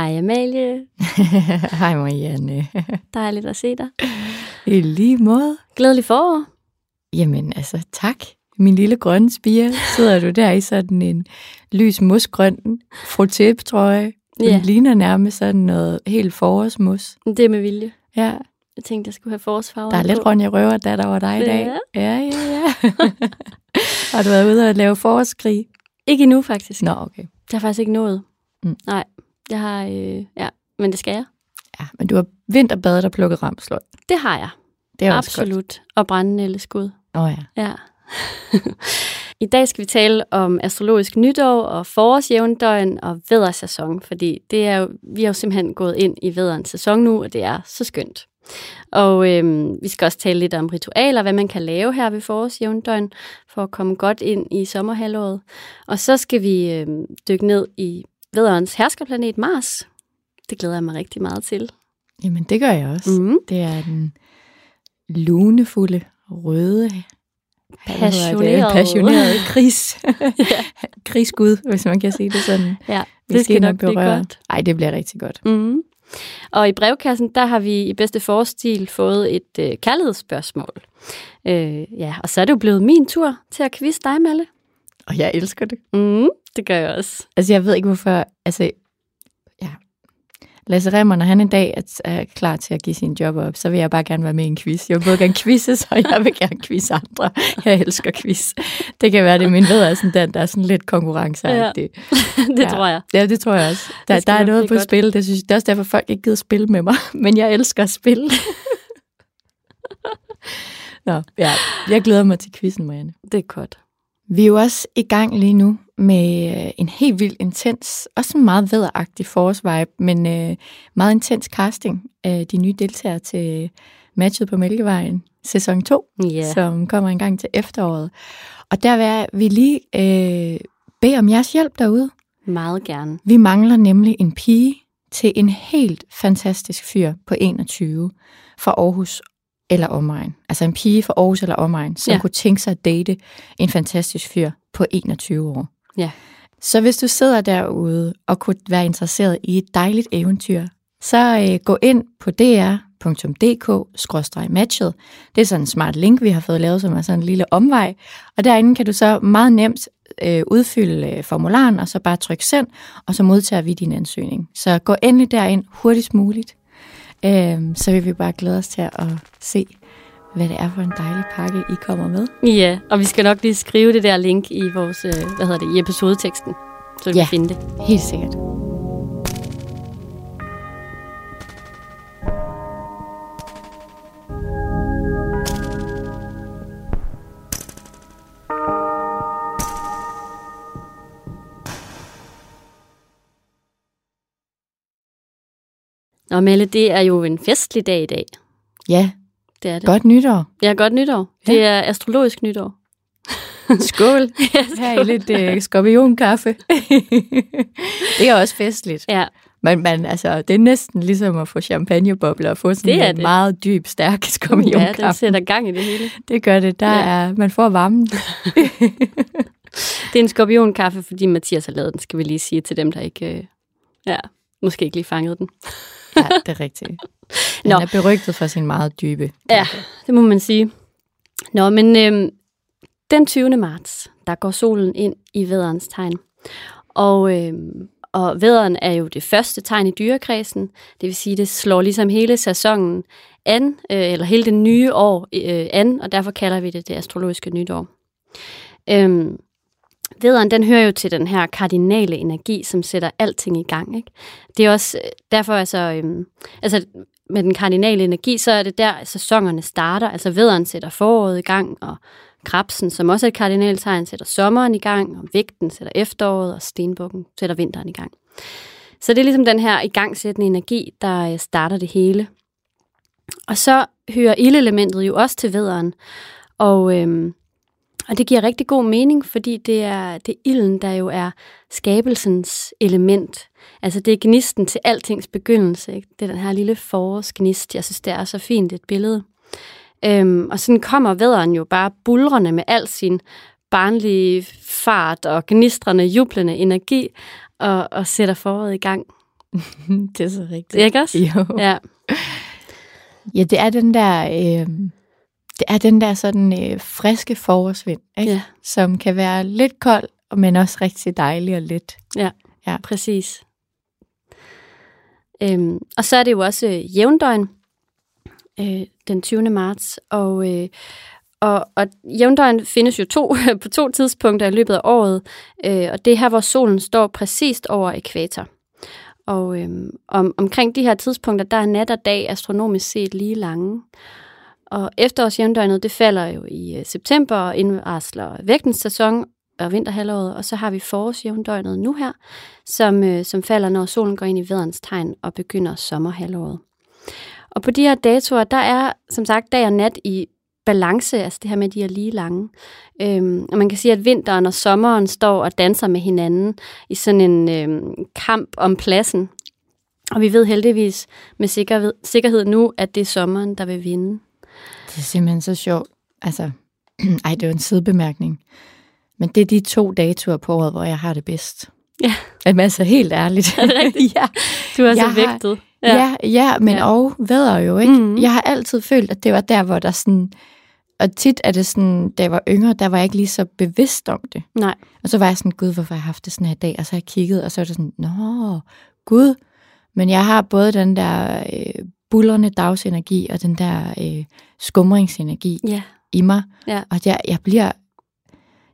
Hej Amalie. Hej Marianne. Dejligt at se dig. I lige måde. Glædelig forår. Jamen altså, tak. Min lille grønne spire, sidder du der i sådan en lys musgrøn frottétrøje. Den Ja. ligner nærmest sådan noget helt forårsmus. Det er med vilje. Ja, Jeg tænkte, jeg skulle have forårsfarver der er lidt på. Ronja Røver, der der over dig i dag. Ja. Ja, ja. Har du været ude og lave forårskrig? Ikke endnu, faktisk. Nå, okay. Det har jeg faktisk ikke nået. Mm. Nej, jeg har... Øh, ja, men det skal jeg. Ja, men du har vinterbadet og plukket ramsløg. Det har jeg. Det er også Absolut. Og brændende skud. godt. Åh ja. Ja. I dag skal vi tale om astrologisk nytår og forårsjævndøgn og vædersæson, fordi det er jo, vi har jo simpelthen gået ind i væderens sæson nu, og det er så skønt. Og øhm, vi skal også tale lidt om ritualer, hvad man kan lave her ved forårsjævndøgn, for at komme godt ind i sommerhalvåret. Og så skal vi øhm, dykke ned i væderens herskerplanet Mars. Det glæder jeg mig rigtig meget til. Jamen, det gør jeg også. Mm. Det er den lunefulde, røde? Passionerede. passionerede krigs, krigsgud, hvis man kan sige det sådan. Ja, Vi det skal ind og nok blive godt. Ej, det bliver rigtig godt. Mm. Og i brevkassen, der har vi i bedste forårsstil fået et øh, kærlighedsspørgsmål. Øh, ja, og så er det jo blevet min tur til at quizze dig, Malle. Og jeg elsker det. Mm, det gør jeg også. Altså, jeg ved ikke, hvorfor... Altså, ja. Lasse Remmer, når han en dag er, er klar til at give sin job op, så vil jeg bare gerne være med i en quiz. Jeg vil både gerne quizze, og jeg vil gerne quizze andre. Jeg elsker quiz. Det kan være, det er min ved er sådan den, der er sådan lidt konkurrenceagtig. det Ja. tror jeg. Ja, det tror jeg også. Der, der er noget på godt. spil. Det, synes, det er også derfor, folk ikke gider spille med mig. Men jeg elsker at spille. Nå, ja. Jeg glæder mig til quizzen, Marianne. Det er godt. Vi er jo også i gang lige nu med øh, en helt vildt intens, også en meget vederagtig forårsvibe, men øh, meget intens casting af de nye deltagere til matchet på Mælkevejen, sæson 2, Ja. som kommer en gang til efteråret. Og der vil vi lige øh, bede om jeres hjælp derude. Meget gerne. Vi mangler nemlig en pige til en helt fantastisk fyr på 21 fra Aarhus eller omegn. Altså en pige fra Aarhus eller omegn, som ja. kunne tænke sig at date en fantastisk fyr på 21 år. Ja. Så hvis du sidder derude og kunne være interesseret i et dejligt eventyr, så øh, gå ind på dr.dk-matchet. Det er sådan en smart link, vi har fået lavet, som er sådan en lille omvej. Og derinde kan du så meget nemt øh, udfylde øh, formularen, og så bare trykke send, og så modtager vi din ansøgning. Så gå endelig derind hurtigst muligt. Øh, så vil vi bare glæde os til at se, hvad det er for en dejlig pakke, I kommer med. Ja, og vi skal nok lige skrive det der link i vores, øh, hvad hedder det, i episodeteksten, så vi Ja. kan finde det. Helt sikkert. Nå, Melle, det er jo en festlig dag i dag. Ja, Det er det. godt nytår. Ja, godt nytår. Ja. Det er astrologisk nytår. Skål. Her i lidt øh, skorpionkaffe. det er også festligt. Ja, Men, men altså, det er næsten ligesom at få champagnebobler og få sådan Det er en det. meget dyb, stærk ja den skorpionkaffe. sætter gang i det hele. det gør det. Der Ja. ja. er, man får varmen. Det er en skorpionkaffe, fordi Mathias har lavet den, skal vi lige sige til dem, der ikke, øh, ja, måske ikke lige fangede den. Ja, det er rigtigt. Nå. Han er berygtet for sin meget dybe. Ja, det må man sige. Nå, men øhm, den 20. marts, der går solen ind i væderens tegn. Og, øhm, og væderen er jo det første tegn i dyrekredsen. Det vil sige, det slår ligesom hele sæsonen an, øh, eller hele det nye år øh, an, og derfor kalder vi det det astrologiske nytår. Øhm, Vederen, den hører jo til den her kardinale energi, som sætter alting i gang. Ikke? Det er også øh, derfor, altså, øhm, altså med den kardinale energi, så er det der, sæsonerne starter. Altså vederen sætter foråret i gang, og krabsen, som også er et kardinaltegn, sætter sommeren i gang, og vægten sætter efteråret, og stenbukken sætter vinteren i gang. Så det er ligesom den her igangsættende energi, der øh, starter det hele. Og så hører ildelementet jo også til vederen, og, øhm, og det giver rigtig god mening, fordi det er, det er ilden, der jo er skabelsens element. Altså det er gnisten til altings begyndelse. Ikke? Det er den her lille forårsgnist. Jeg synes, det er så fint et billede. Øhm, og sådan kommer vederen jo bare bulrende med al sin barnlige fart og gnistrende, jublende energi og, og sætter foråret i gang. det er så rigtigt. Ikke også? Jo. Ja. Ja, det er den der, øh, det er den der sådan øh, friske forårsvind, ikke? Ja. som kan være lidt kold, men også rigtig dejlig og let. Ja, Ja. præcis. Øhm, og så er det jo også øh, jævndøgn øh, den 20. marts, og, øh, og, og jævndøgn findes jo to, på to tidspunkter i løbet af året, øh, og det er her, hvor solen står præcist over ekvator. Og øhm, om, omkring de her tidspunkter, der er nat og dag astronomisk set lige lange. Og efterårsjævndøgnet, det falder jo i øh, september og indvarsler vægtens sæson og vinterhalvåret, og så har vi forårsjævndøgnet nu her, som, øh, som falder, når solen går ind i vederens tegn og begynder sommerhalvåret. Og på de her datoer, der er som sagt dag og nat i balance, altså det her med, at de er lige lange. Øhm, og man kan sige, at vinteren og sommeren står og danser med hinanden i sådan en øhm, kamp om pladsen. Og vi ved heldigvis med sikkerhed, sikkerhed nu, at det er sommeren, der vil vinde. Det er simpelthen så sjovt. Altså, ej, det jo en sidebemærkning. Men det er de to datoer på året, hvor jeg har det bedst. Ja. Jamen altså, helt ærligt. Er det rigtigt? ja. Du er så Jeg vægtet. Ja, ja, ja men Ja. og vejr jo, ikke? Mm. Jeg har altid følt, at det var der, hvor der sådan... Og tit er det sådan, da jeg var yngre, der var jeg ikke lige så bevidst om det. Nej, Og så var jeg sådan, gud, hvorfor har jeg haft det sådan her i dag? Og så har jeg kigget, og så er det sådan, nå, gud. Men jeg har både den der øh, bullerne dagsenergi, og den der øh, skumringsenergi ja, i mig. Ja. Og jeg, jeg bliver,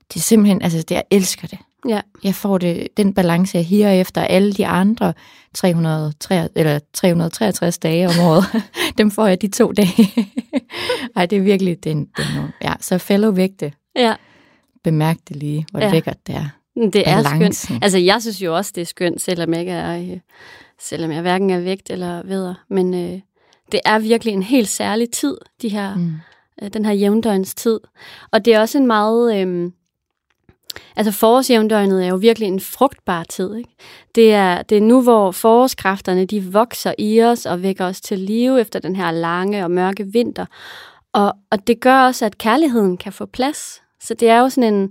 det er simpelthen, altså det, jeg elsker det. ja, Jeg får det, den balance, jeg higer efter alle de andre 303, eller 363 dage om året. Dem får jeg de to dage. Ej, det er virkelig, det er, en- det er noget. Ja, så fellow vægte, ja. bemærk det lige, hvor Ja. lækkert det er. Det er skønt. Balancen. Altså, jeg synes jo også, det er skønt, selvom jeg ikke er, øh, selvom jeg hverken er vægt eller veder. Men øh, det er virkelig en helt særlig tid, de her, mm. Øh, den her jævndøgns tid. Og det er også en meget... Øh, altså, forårsjævndøgnet er jo virkelig en frugtbar tid. Ikke? Det, er, det er nu, hvor forårskræfterne de vokser i os og vækker os til live efter den her lange og mørke vinter. Og, og det gør også, at kærligheden kan få plads. Så det er jo sådan en...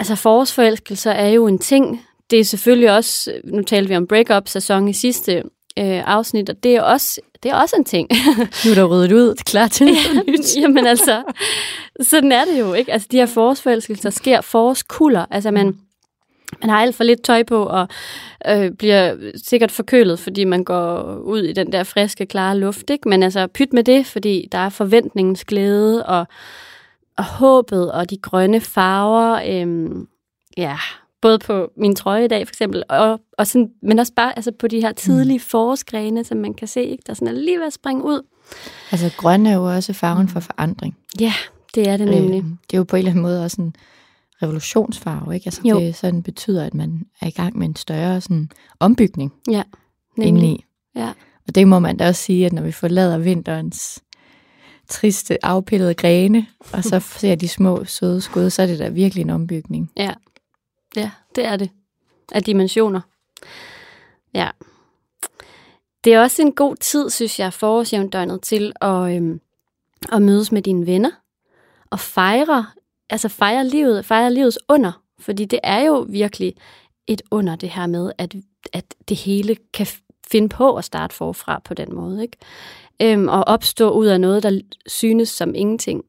Altså forårsforelskelser er jo en ting. Det er selvfølgelig også, nu talte vi om break-up-sæson i sidste øh, afsnit, og det er også, det er også en ting. Nu er der ryddet ud, klar til noget nyt. Jamen altså, sådan er det jo, ikke? Altså de her forårsforelskelser sker forårskulder. Altså man, man har alt for lidt tøj på, og øh, bliver sikkert forkølet, fordi man går ud i den der friske, klare luft, ikke? Men altså pyt med det, fordi der er forventningens glæde, og, og håbet, og de grønne farver, øhm, ja, både på min trøje i dag for eksempel, og, og sådan, men også bare altså på de her tidlige forårsgrene, som man kan se, ikke? der sådan er lige ved at springe ud. Altså, grøn er jo også farven for forandring. Ja, det er det nemlig. Øh, det er jo på en eller anden måde også en revolutionsfarve, ikke? Altså, Jo. det sådan betyder, at man er i gang med en større sådan, ombygning Ja, indeni. Ja. Og det må man da også sige, at når vi forlader vinterens triste, afpillede grene, og så ser de små, søde skud, så er det da virkelig en ombygning. Ja, ja det er det. Af dimensioner. Ja. Det er også en god tid, synes jeg, forårsjævndøgnet til at, øhm, at mødes med dine venner og fejre, altså fejre livet, fejre livets under. Fordi det er jo virkelig et under det her med, at, at det hele kan finde på at starte forfra på den måde. Ikke? Øhm, og opstå ud af noget, der synes som ingenting.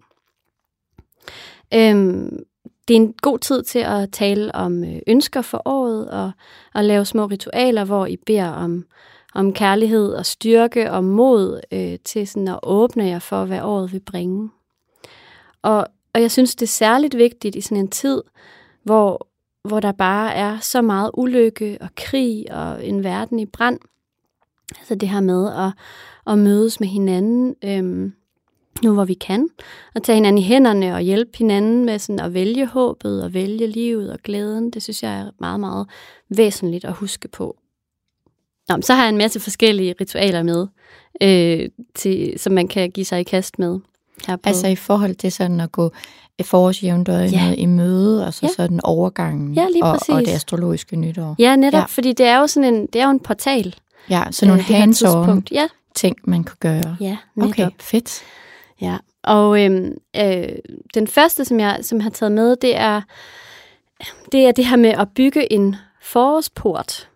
Øhm, det er en god tid til at tale om øh, ønsker for året og, og lave små ritualer, hvor I beder om, om kærlighed og styrke og mod øh, til sådan at åbne jer for, hvad året vil bringe. Og, og jeg synes, det er særligt vigtigt i sådan en tid, hvor, hvor der bare er så meget ulykke og krig og en verden i brand. Altså det her med at, at mødes med hinanden, Øh, nu hvor vi kan, og tage hinanden i hænderne og hjælpe hinanden med sådan at vælge håbet og vælge livet og glæden. Det synes jeg er meget, meget væsentligt at huske på. Nå, så har jeg en masse forskellige ritualer med, øh, til, som man kan give sig i kast med. Her på. Altså i forhold til sådan at gå forårsjævndøgnet Ja. i møde, og så Ja. sådan overgangen Ja, og, og det astrologiske nytår. Ja, netop, Ja. fordi det er jo sådan en, det er jo en portal. Ja, så nogle øh, hands-on tidspunkt. Ja, ting, man kunne gøre. ja, netop. Okay, fedt. Ja, og øhm, øh, den første, som jeg som jeg har taget med, det er, det er det her med at bygge en forårsport.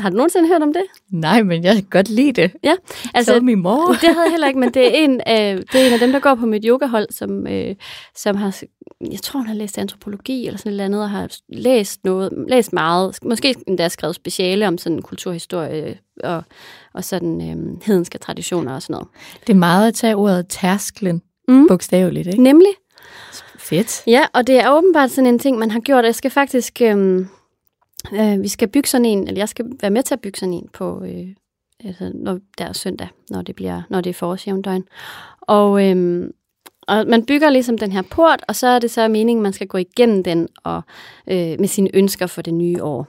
Har du nogensinde hørt om det? Nej, men jeg kan godt lide det. Ja, Altså, Tell me more. det havde jeg heller ikke, men det er en, øh, det er en af dem, der går på mit yogahold, som, øh, som har, jeg tror, hun har læst antropologi eller sådan et eller andet, og har læst noget, læst meget, måske endda skrevet speciale om sådan kulturhistorie og, og sådan øh, hedenske traditioner og sådan noget. Det er meget at tage ordet tærsklen, Mm. bogstaveligt, ikke? Nemlig, Fedt. Ja, og det er åbenbart sådan en ting, man har gjort. Jeg skal faktisk, øhm, øh, vi skal bygge sådan en, eller jeg skal være med til at bygge sådan en på, øh, altså, når, der er søndag, når det, bliver, når det er forårsjævndøgn. Og, øh, og man bygger ligesom den her port, og så er det så meningen, man skal gå igennem den og, øh, med sine ønsker for det nye år.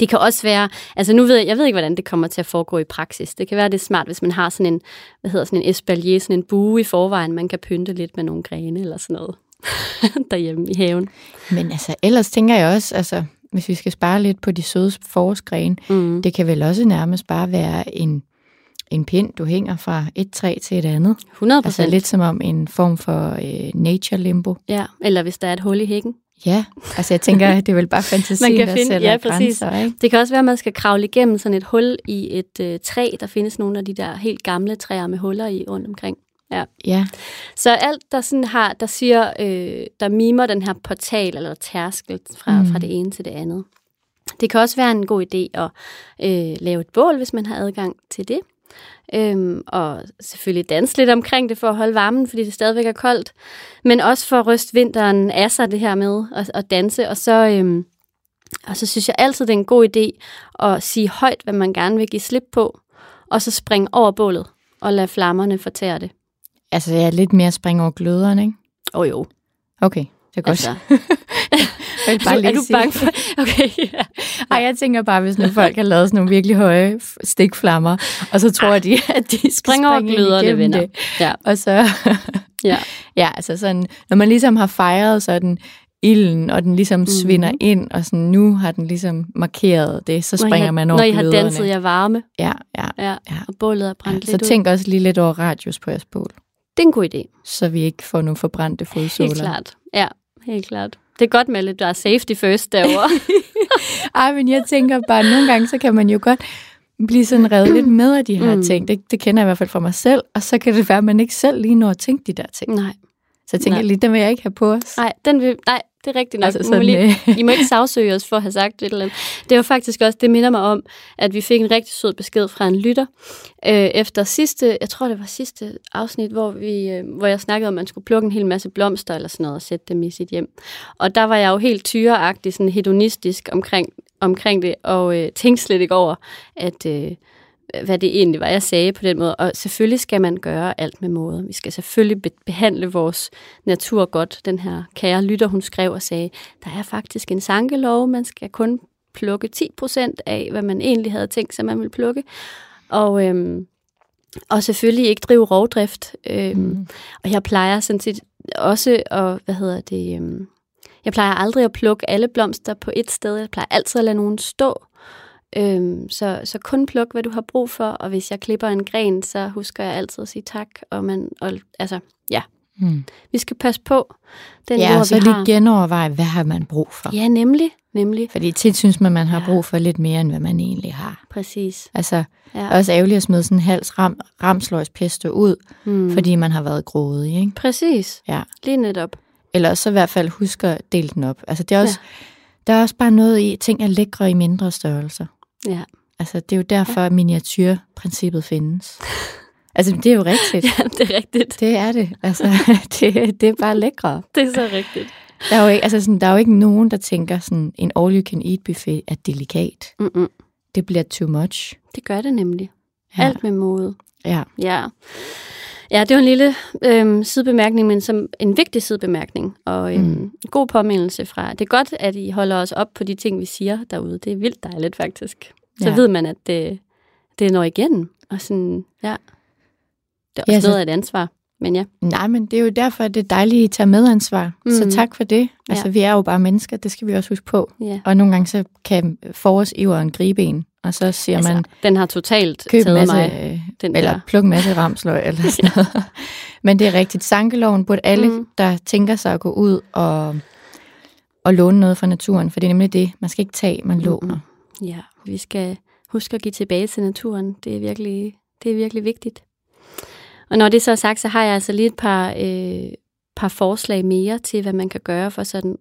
Det kan også være, altså nu ved jeg, jeg ved ikke, hvordan det kommer til at foregå i praksis. Det kan være, det er smart, hvis man har sådan en, hvad hedder sådan en espalier, sådan en bue i forvejen, man kan pynte lidt med nogle grene eller sådan noget derhjemme i haven. Men altså, ellers tænker jeg også, altså, hvis vi skal spare lidt på de søde forårsgrene, Mm. det kan vel også nærmest bare være en, en pind, du hænger fra et træ til et andet. 100 Altså lidt som om en form for øh, nature limbo. Ja, eller hvis der er et hul i hækken. Ja, altså jeg tænker, det er vel bare fantasien, Man kan der finde- sætter ja, præcis. grænser, ikke? Det kan også være, at man skal kravle igennem sådan et hul i et øh, træ. Der findes nogle af de der helt gamle træer med huller i rundt omkring. Ja, Så alt, der sådan har, der siger, øh, der mimer den her portal eller tærskel fra, mm. fra det ene til det andet. Det kan også være en god idé at øh, lave et bål, hvis man har adgang til det. Øhm, og selvfølgelig danse lidt omkring det for at holde varmen, fordi det stadigvæk er koldt. Men også for at ryste vinteren af sig det her med at, at danse. Og så, øhm, og så synes jeg altid, det er en god idé at sige højt, hvad man gerne vil give slip på. Og så springe over bålet og lade flammerne fortære det. Altså jeg er lidt mere spring over gløderen, ikke? Åh oh, jo. Okay, det er godt. Altså, jeg er, du, er du bange for... Okay, ja. Ej, jeg tænker bare, hvis nu folk har lavet sådan nogle virkelig høje stikflammer, og så tror de, at de skal Spring over springe ind gløderne, venner. det. Ja. Og så, Ja. ja, altså sådan, når man ligesom har fejret sådan ilden, og den ligesom mm. svinder ind, og sådan, nu har den ligesom markeret det, så springer har, man over Når I har gløderne. danset jer varme, Ja, ja, ja, Ja. og bålet er brændt ja. Så lidt ud. tænk også lige lidt over radius på jeres bål, Det er en god idé. så vi ikke får nogle forbrændte fodsåler. Helt klart. Ja, helt klart. Det er godt med lidt, der er safety first derovre. Ej, men jeg tænker bare, nogle gange, så kan man jo godt blive sådan revet lidt med af de her Mm. ting. Det, det kender jeg i hvert fald fra mig selv, og så kan det være, at man ikke selv lige når at tænke de der ting. nej, Så jeg tænker Nej. lige, den vil jeg ikke have på os. nej, den vil, nej, det er rigtigt nok. Altså sådan, lige, øh. I må ikke sagsøge os for at have sagt et eller andet. Det var faktisk også, det minder mig om, at vi fik en rigtig sød besked fra en lytter, øh, efter sidste, jeg tror det var sidste afsnit, hvor, vi, øh, hvor jeg snakkede om, at man skulle plukke en hel masse blomster eller sådan noget og sætte dem i sit hjem. Og der var jeg jo helt tyreagtig, sådan hedonistisk omkring, omkring det, og øh, tænkte slet ikke over, at... Øh, hvad det egentlig var, jeg sagde på den måde. Og selvfølgelig skal man gøre alt med måde. Vi skal selvfølgelig be- behandle vores natur godt. Den her kære lytter, hun skrev og sagde, der er faktisk en sankelov, man skal kun plukke 10% af, hvad man egentlig havde tænkt sig, man ville plukke. Og, øhm, og selvfølgelig ikke drive rovdrift. Øhm, mm. Og jeg plejer sådan set også at, hvad hedder det, øhm, jeg plejer aldrig at plukke alle blomster på et sted. Jeg plejer altid at lade nogen stå. Øhm, så, så kun pluk, hvad du har brug for, og hvis jeg klipper en gren, så husker jeg altid at sige tak. Og man, og, altså, ja, Hmm. vi skal passe på den Ja, jord, og så vi lige har. genoverveje, hvad har man brug for? Ja, nemlig, nemlig, Fordi tit synes man, man har brug for lidt mere, end hvad man egentlig har. præcis. Altså, Ja. også ærgerligt at smide sådan en hals ram, ramsløgspesto ud, Mm. fordi man har været grådig, ikke? Præcis, Ja. lige netop. Eller så i hvert fald huske at dele den op. Altså, det er også, ja. der er også bare noget i, ting er lækre i mindre størrelser. Ja. Altså, det er jo derfor, at miniatyrprincippet findes. Altså, det er jo rigtigt. ja, det er rigtigt. Det er det. Altså, det, det er bare lækre. Det er så rigtigt. Der er, jo ikke, altså sådan, der er jo ikke nogen, der tænker, sådan en all-you-can-eat buffet er delikat. Mm-mm. Det bliver too much. Det gør det nemlig. Ja. Alt med måde. Ja. Ja. Ja, det var en lille øhm, sidebemærkning, men som en vigtig sidebemærkning, og øhm, mm. en god påmindelse fra. Det er godt, at I holder os op på de ting, vi siger derude. Det er vildt dejligt, faktisk. Så Ja. ved man, at det, det når igennem. Og sådan, ja. Det er også Ja, så- noget af et ansvar. Men ja, Nej, men det er jo derfor, at det er dejligt, at I tager medansvar. Mm. Så tak for det. Altså, Ja. vi er jo bare mennesker, det skal vi også huske på. ja. Og nogle gange så kan forårsiveren gribe en, og så siger Altså, man, den har totalt køb taget masse, mig. øh, Den eller der. pluk en masse ramsløg, eller sådan noget. Men det er rigtigt. Sankeloven burde alle, Mm. mm. der tænker sig at gå ud og, og låne noget fra naturen, for det er nemlig det. Man skal ikke tage, man låner. Ja, vi skal huske at give tilbage til naturen. Det er virkelig, det er virkelig vigtigt. Og når det så er sagt, så har jeg altså lige et par, øh, par forslag mere til, hvad man kan gøre for sådan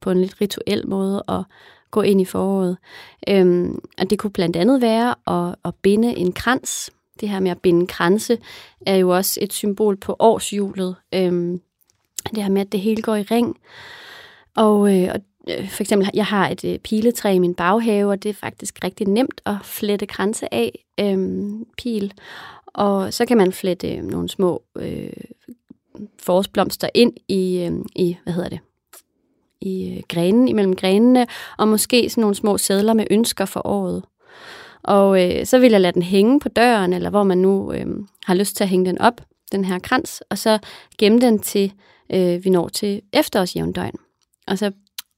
på en lidt rituel måde at gå ind i foråret. Øhm, og det kunne blandt andet være at, at binde en krans. Det her med at binde kranse er jo også et symbol på årshjulet. Øhm, det her med, at det hele går i ring. Og, øh, og øh, for eksempel, jeg har et øh, piletræ i min baghave, og det er faktisk rigtig nemt at flette kranse af, øhm, pil. Og så kan man flette øh, nogle små øh, forårsblomster ind i, øh, i, hvad hedder det, i øh, grenen, imellem grenene, og måske sådan nogle små sædler med ønsker for året. Og øh, så vil jeg lade den hænge på døren, eller hvor man nu øh, har lyst til at hænge den op, den her krans, og så gemme den til, øh, vi når til efterårsjævndøgn. Og så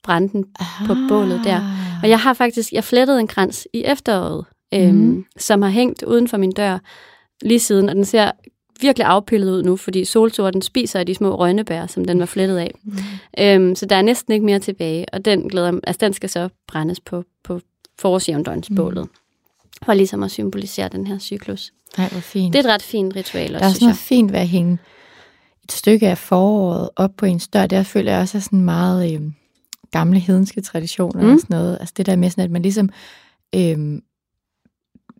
brænde den på bålet der. Og jeg har faktisk, jeg flettede en krans i efteråret, øhm, Mhm. som har hængt uden for min dør lige siden, og den ser virkelig afpillet ud nu, fordi solsorten spiser de små rønnebær, som den var flettet af. Mm. Øhm, så der er næsten ikke mere tilbage, og den glæder altså den skal så brændes på, på forårsjævndøgnsbålet, mm. for ligesom at symbolisere den her cyklus. Nej, hvor fint. Det er et ret fint ritual der er også, også synes noget jeg. fint ved at hænge et stykke af foråret op på ens dør. Der føler jeg også er sådan meget øh, gamle hedenske traditioner Mm. og sådan noget. Altså det der med sådan, at man ligesom øh,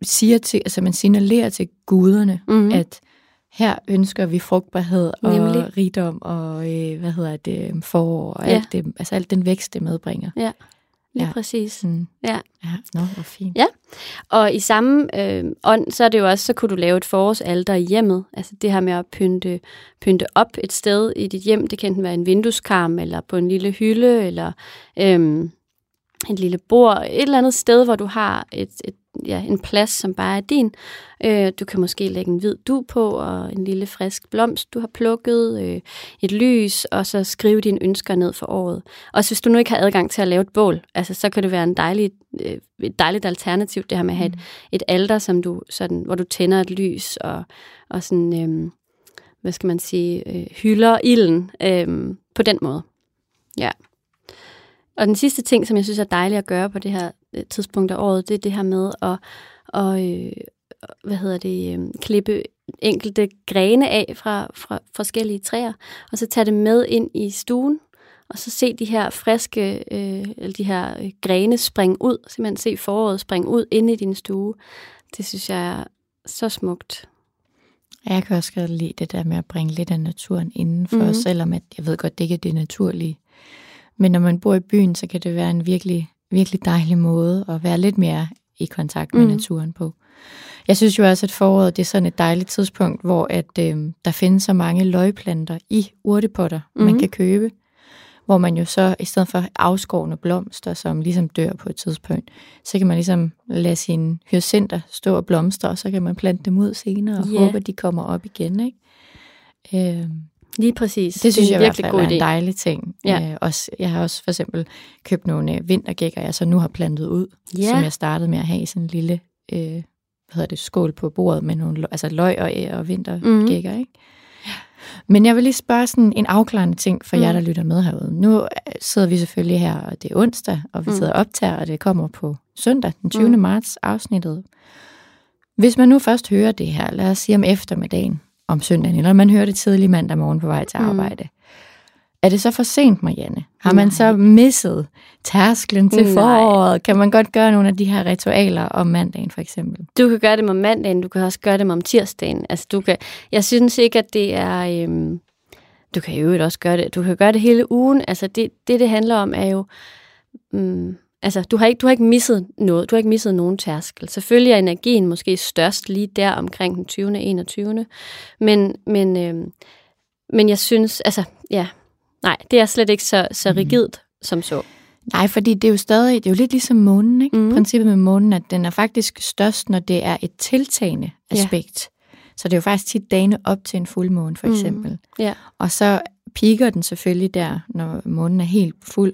siger til, altså man signalerer til guderne, Mhm. mm. at her ønsker vi frugtbarhed og Nemlig. rigdom og øh, hvad hedder det, forår og Ja. alt, det, altså alt den vækst, det medbringer. Lige ja. præcis. Sådan, Ja. ja, nå, hvor fint. Ja. Og i samme øh, ånd, så er det jo også, så kunne du lave et forårsalter i hjemmet. Altså det her med at pynte, pynte op et sted i dit hjem. Det kan enten være en vindueskarm, eller på en lille hylde, eller øh, et lille bord. Et eller andet sted, hvor du har et, et, ja, en plads, som bare er din. Øh, du kan måske lægge en hvid du på, og en lille frisk blomst, du har plukket, øh, et lys, og så skrive dine ønsker ned for året. Også hvis du nu ikke har adgang til at lave et bål, altså, så kan det være en dejlig, øh, et dejligt alternativ, det her med at have et, et alter, som du, sådan, hvor du tænder et lys, og, og sådan, øh, hvad skal man sige, øh, hylder ilden øh, på den måde. Ja. Og den sidste ting, som jeg synes er dejligt at gøre på det her tidspunkt af året, det er det her med at, og, øh, hvad hedder det, øh, klippe enkelte grene af fra, fra forskellige træer, og så tage det med ind i stuen, og så se de her friske, øh, eller de her øh, grene springe ud, simpelthen se foråret springe ud inde i din stue. Det synes jeg er så smukt. Jeg kan også godt lide det der med at bringe lidt af naturen indenfor, Mhm. mm. selvom at, jeg ved godt, det ikke er det naturlige. Men når man bor i byen, så kan det være en virkelig, virkelig dejlig måde at være lidt mere i kontakt med mm. naturen på. Jeg synes jo også, at foråret det er sådan et dejligt tidspunkt, hvor at, øh, der findes så mange løgplanter i urtepotter, mm. man kan købe. Hvor man jo så, i stedet for afskårne blomster, som ligesom dør på et tidspunkt, så kan man ligesom lade sine hyacinter stå og blomstre, og så kan man plante dem ud senere og yeah. håbe, at de kommer op igen. Ikke? Øh, Lige præcis. det synes er jeg i hvert virkelig fald god er en idé. dejlig ting. Ja. Øh, også, jeg har også for eksempel købt nogle øh, vintergækker, jeg så nu har plantet ud, Ja. som jeg startede med at have i sådan en lille øh, hvad hedder det, skål på bordet med nogle altså løg og, æ- og vintergækker. Mm. Ikke? Men jeg vil lige spørge sådan en afklarende ting for mm. jer, Mm. der lytter med herude. Nu øh, sidder vi selvfølgelig her, og det er onsdag, og vi Mm. sidder og optager, og det kommer på søndag, den 20. Mm. Mm. marts afsnittet. Hvis man nu først hører det her, lad os sige om eftermiddagen, om søndagen, eller man hører det tidlig mandag morgen på vej til Mm. arbejde. Er det så for sent, Marianne? Har man Nej. så misset tærsklen til Nej. foråret? Kan man godt gøre nogle af de her ritualer om mandagen, for eksempel? Du kan gøre det om mandagen, du kan også gøre det om tirsdagen. Altså, du kan, jeg synes ikke, at det er... Øhm, du kan jo også gøre det. Du kan gøre det hele ugen. Altså, det, det, det handler om, er jo, mm, Altså, du har, ikke, du har ikke misset noget. Du har ikke misset nogen tærskel. Selvfølgelig er energien måske størst lige der omkring den 20. 21. Men, men, øh, men jeg synes, altså, ja, nej, det er slet ikke så, så rigidt mm. som så. Nej, fordi det er jo stadig, det er jo lidt ligesom månen, ikke? Mm. Princippet med månen, at den er faktisk størst, når det er et tiltagende aspekt. Ja. Så det er jo faktisk tit dagene op til en fuldmåne, for eksempel. Mm. Ja. Og så piker den selvfølgelig der, når månen er helt fuld,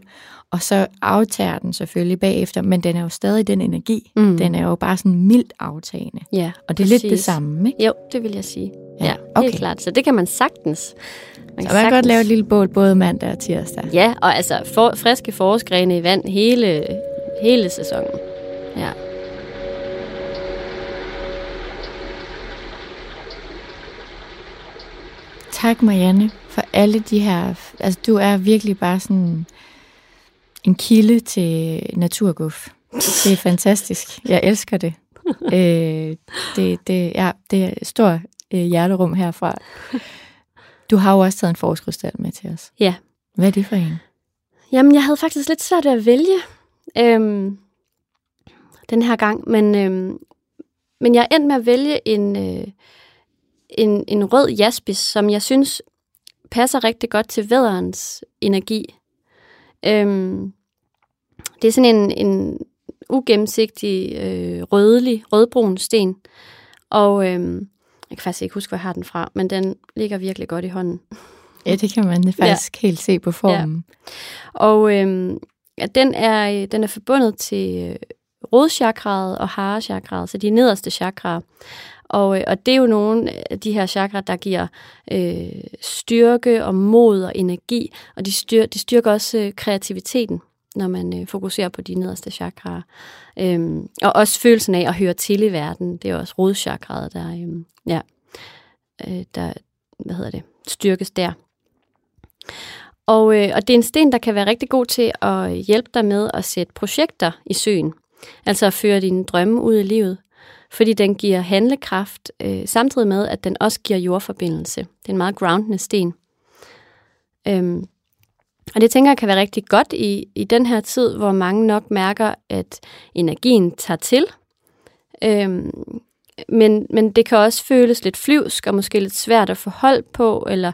og så aftager den selvfølgelig bagefter, men den er jo stadig den energi. Mm. Den er jo bare sådan mildt aftagende. Ja, Og det er præcis. lidt det samme, ikke? Jo, det vil jeg sige. Ja, ja okay. helt klart. Så det kan man sagtens. Man så man kan godt lave et lille bål både mandag og tirsdag. Ja, og altså for, friske forårsgrene i vand hele, hele sæsonen. Ja. Tak, Marianne, for alle de her... Altså, du er virkelig bare sådan en kilde til naturguf. Det er fantastisk. Jeg elsker det. øh, det, det, ja, det er et stort øh, hjerterum herfra. Du har jo også taget en forårskrystal med til os. Ja. Hvad er det for en? Jamen, jeg havde faktisk lidt svært ved at vælge øhm, den her gang, men, øhm, men jeg endte med at vælge en, øh, en, en rød jaspis, som jeg synes passer rigtig godt til vædderens energi. Øhm, det er sådan en, en ugennemsigtig, øh, rødlig, rødbrun sten. Og øhm, jeg kan faktisk ikke huske, hvor jeg har den fra, men den ligger virkelig godt i hånden. Ja, det kan man faktisk ja. helt se på formen. Ja. Og øhm, ja, den, er, den er forbundet til øh, rodchakraet og harechakraet, så de nederste chakraer. Og, øh, og det er jo nogle af de her chakra, der giver øh, styrke og mod og energi, og de, styr, de styrker også øh, kreativiteten, når man øh, fokuserer på de nederste chakraer. Øhm, og også følelsen af at høre til i verden, det er også rodchakraet, der, øh, ja, øh, der hvad hedder det, styrkes der. Og, øh, og det er en sten, der kan være rigtig god til at hjælpe dig med at sætte projekter i søen. Altså at føre dine drømme ud i livet fordi den giver handlekraft, øh, samtidig med, at den også giver jordforbindelse. Det er en meget groundende sten. Øhm, og det tænker jeg kan være rigtig godt i, i den her tid, hvor mange nok mærker, at energien tager til. Øhm, men, men det kan også føles lidt flyvsk og måske lidt svært at få hold på, eller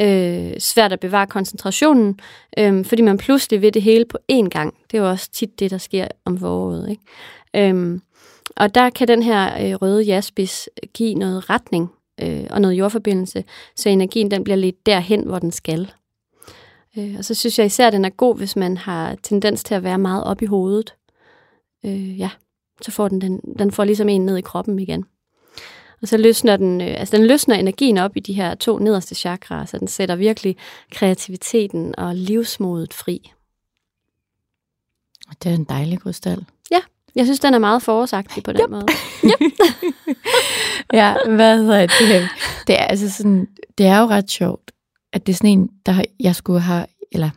øh, svært at bevare koncentrationen, øh, fordi man pludselig vil det hele på én gang. Det er jo også tit det, der sker om foråret. Ikke? Øh, og der kan den her øh, røde jaspis give noget retning øh, og noget jordforbindelse, så energien den bliver lidt derhen, hvor den skal. Øh, og så synes jeg især, at den er god, hvis man har tendens til at være meget op i hovedet. Øh, ja, så får den, den, den får ligesom en ned i kroppen igen. Og så løsner den, øh, altså den løsner energien op i de her to nederste chakraer, så den sætter virkelig kreativiteten og livsmodet fri. Det er en dejlig krystal. Jeg synes, den er meget forårsagtig på den yep. måde. Yep. ja, hvad hedder det? Det er, altså sådan, det er jo ret sjovt, at det er sådan en, der har, jeg skulle have, eller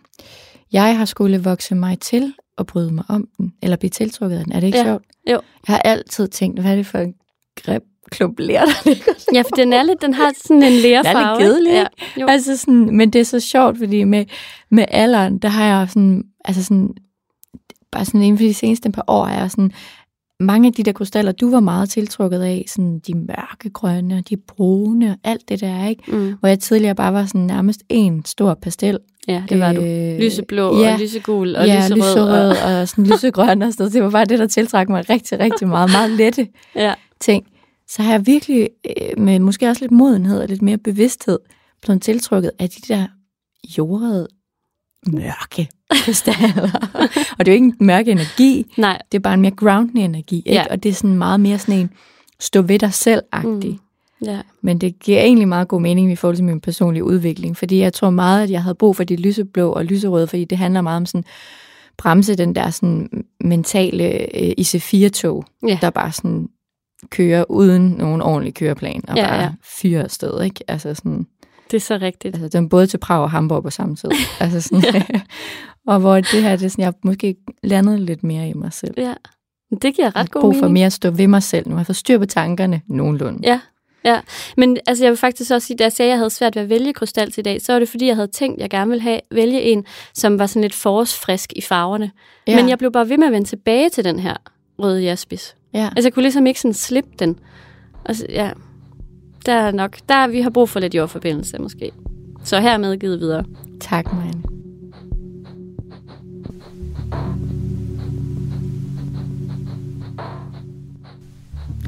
jeg har skulle vokse mig til og bryde mig om den, eller blive tiltrukket af den. Er det ikke ja. sjovt? Jo. Jeg har altid tænkt, hvad er det for en greb klump lær, der ligger Ja, for den er lidt, den har sådan en lærfarve. Den er lidt kedelig, ja. Altså sådan, men det er så sjovt, fordi med, med alderen, der har jeg sådan, altså sådan, bare sådan inden for de seneste par år, er sådan, mange af de der krystaller, du var meget tiltrukket af, sådan de mørkegrønne, de brune, alt det der, ikke? Mm. Hvor jeg tidligere bare var sådan nærmest en stor pastel. Ja, det var øh, du. Lyseblå ja, og lysegul og ja, lyserød. lyserød og, og sådan lysegrøn og sådan Det var bare det, der tiltrak mig rigtig, rigtig meget. Meget lette ja. ting. Så har jeg virkelig, øh, med måske også lidt modenhed og lidt mere bevidsthed, blevet tiltrukket af de der jordede mørke krystaller. og det er jo ikke en mørke energi. Nej. Det er bare en mere groundende energi. Ikke? Ja. Og det er sådan meget mere sådan en stå ved dig selv-agtig. Mm. Ja. Men det giver egentlig meget god mening i forhold til min personlige udvikling, fordi jeg tror meget, at jeg havde brug for de lyseblå og lyserøde, fordi det handler meget om sådan bremse den der sådan mentale øh, IC4-tog, ja. der bare sådan kører uden nogen ordentlig køreplan, og ja, bare ja. fyrer afsted, ikke? Altså sådan, det er så rigtigt. Altså, den både til Prag og Hamburg på samme tid. altså sådan, ja. og hvor det her, det er sådan, jeg måske landet lidt mere i mig selv. Ja, det giver ret god mening. brug for mere at stå ved mig selv. Nu har jeg fået styr på tankerne nogenlunde. Ja, Ja, men altså, jeg vil faktisk også sige, da jeg sagde, at jeg havde svært ved at vælge krystal til i dag, så var det fordi, jeg havde tænkt, at jeg gerne ville have, vælge en, som var sådan lidt forårsfrisk i farverne. Ja. Men jeg blev bare ved med at vende tilbage til den her røde jaspis. Ja. Altså, jeg kunne ligesom ikke sådan slippe den. Og så, ja, der er nok, der vi har brug for lidt jordforbindelse måske. Så hermed givet videre. Tak, Marianne.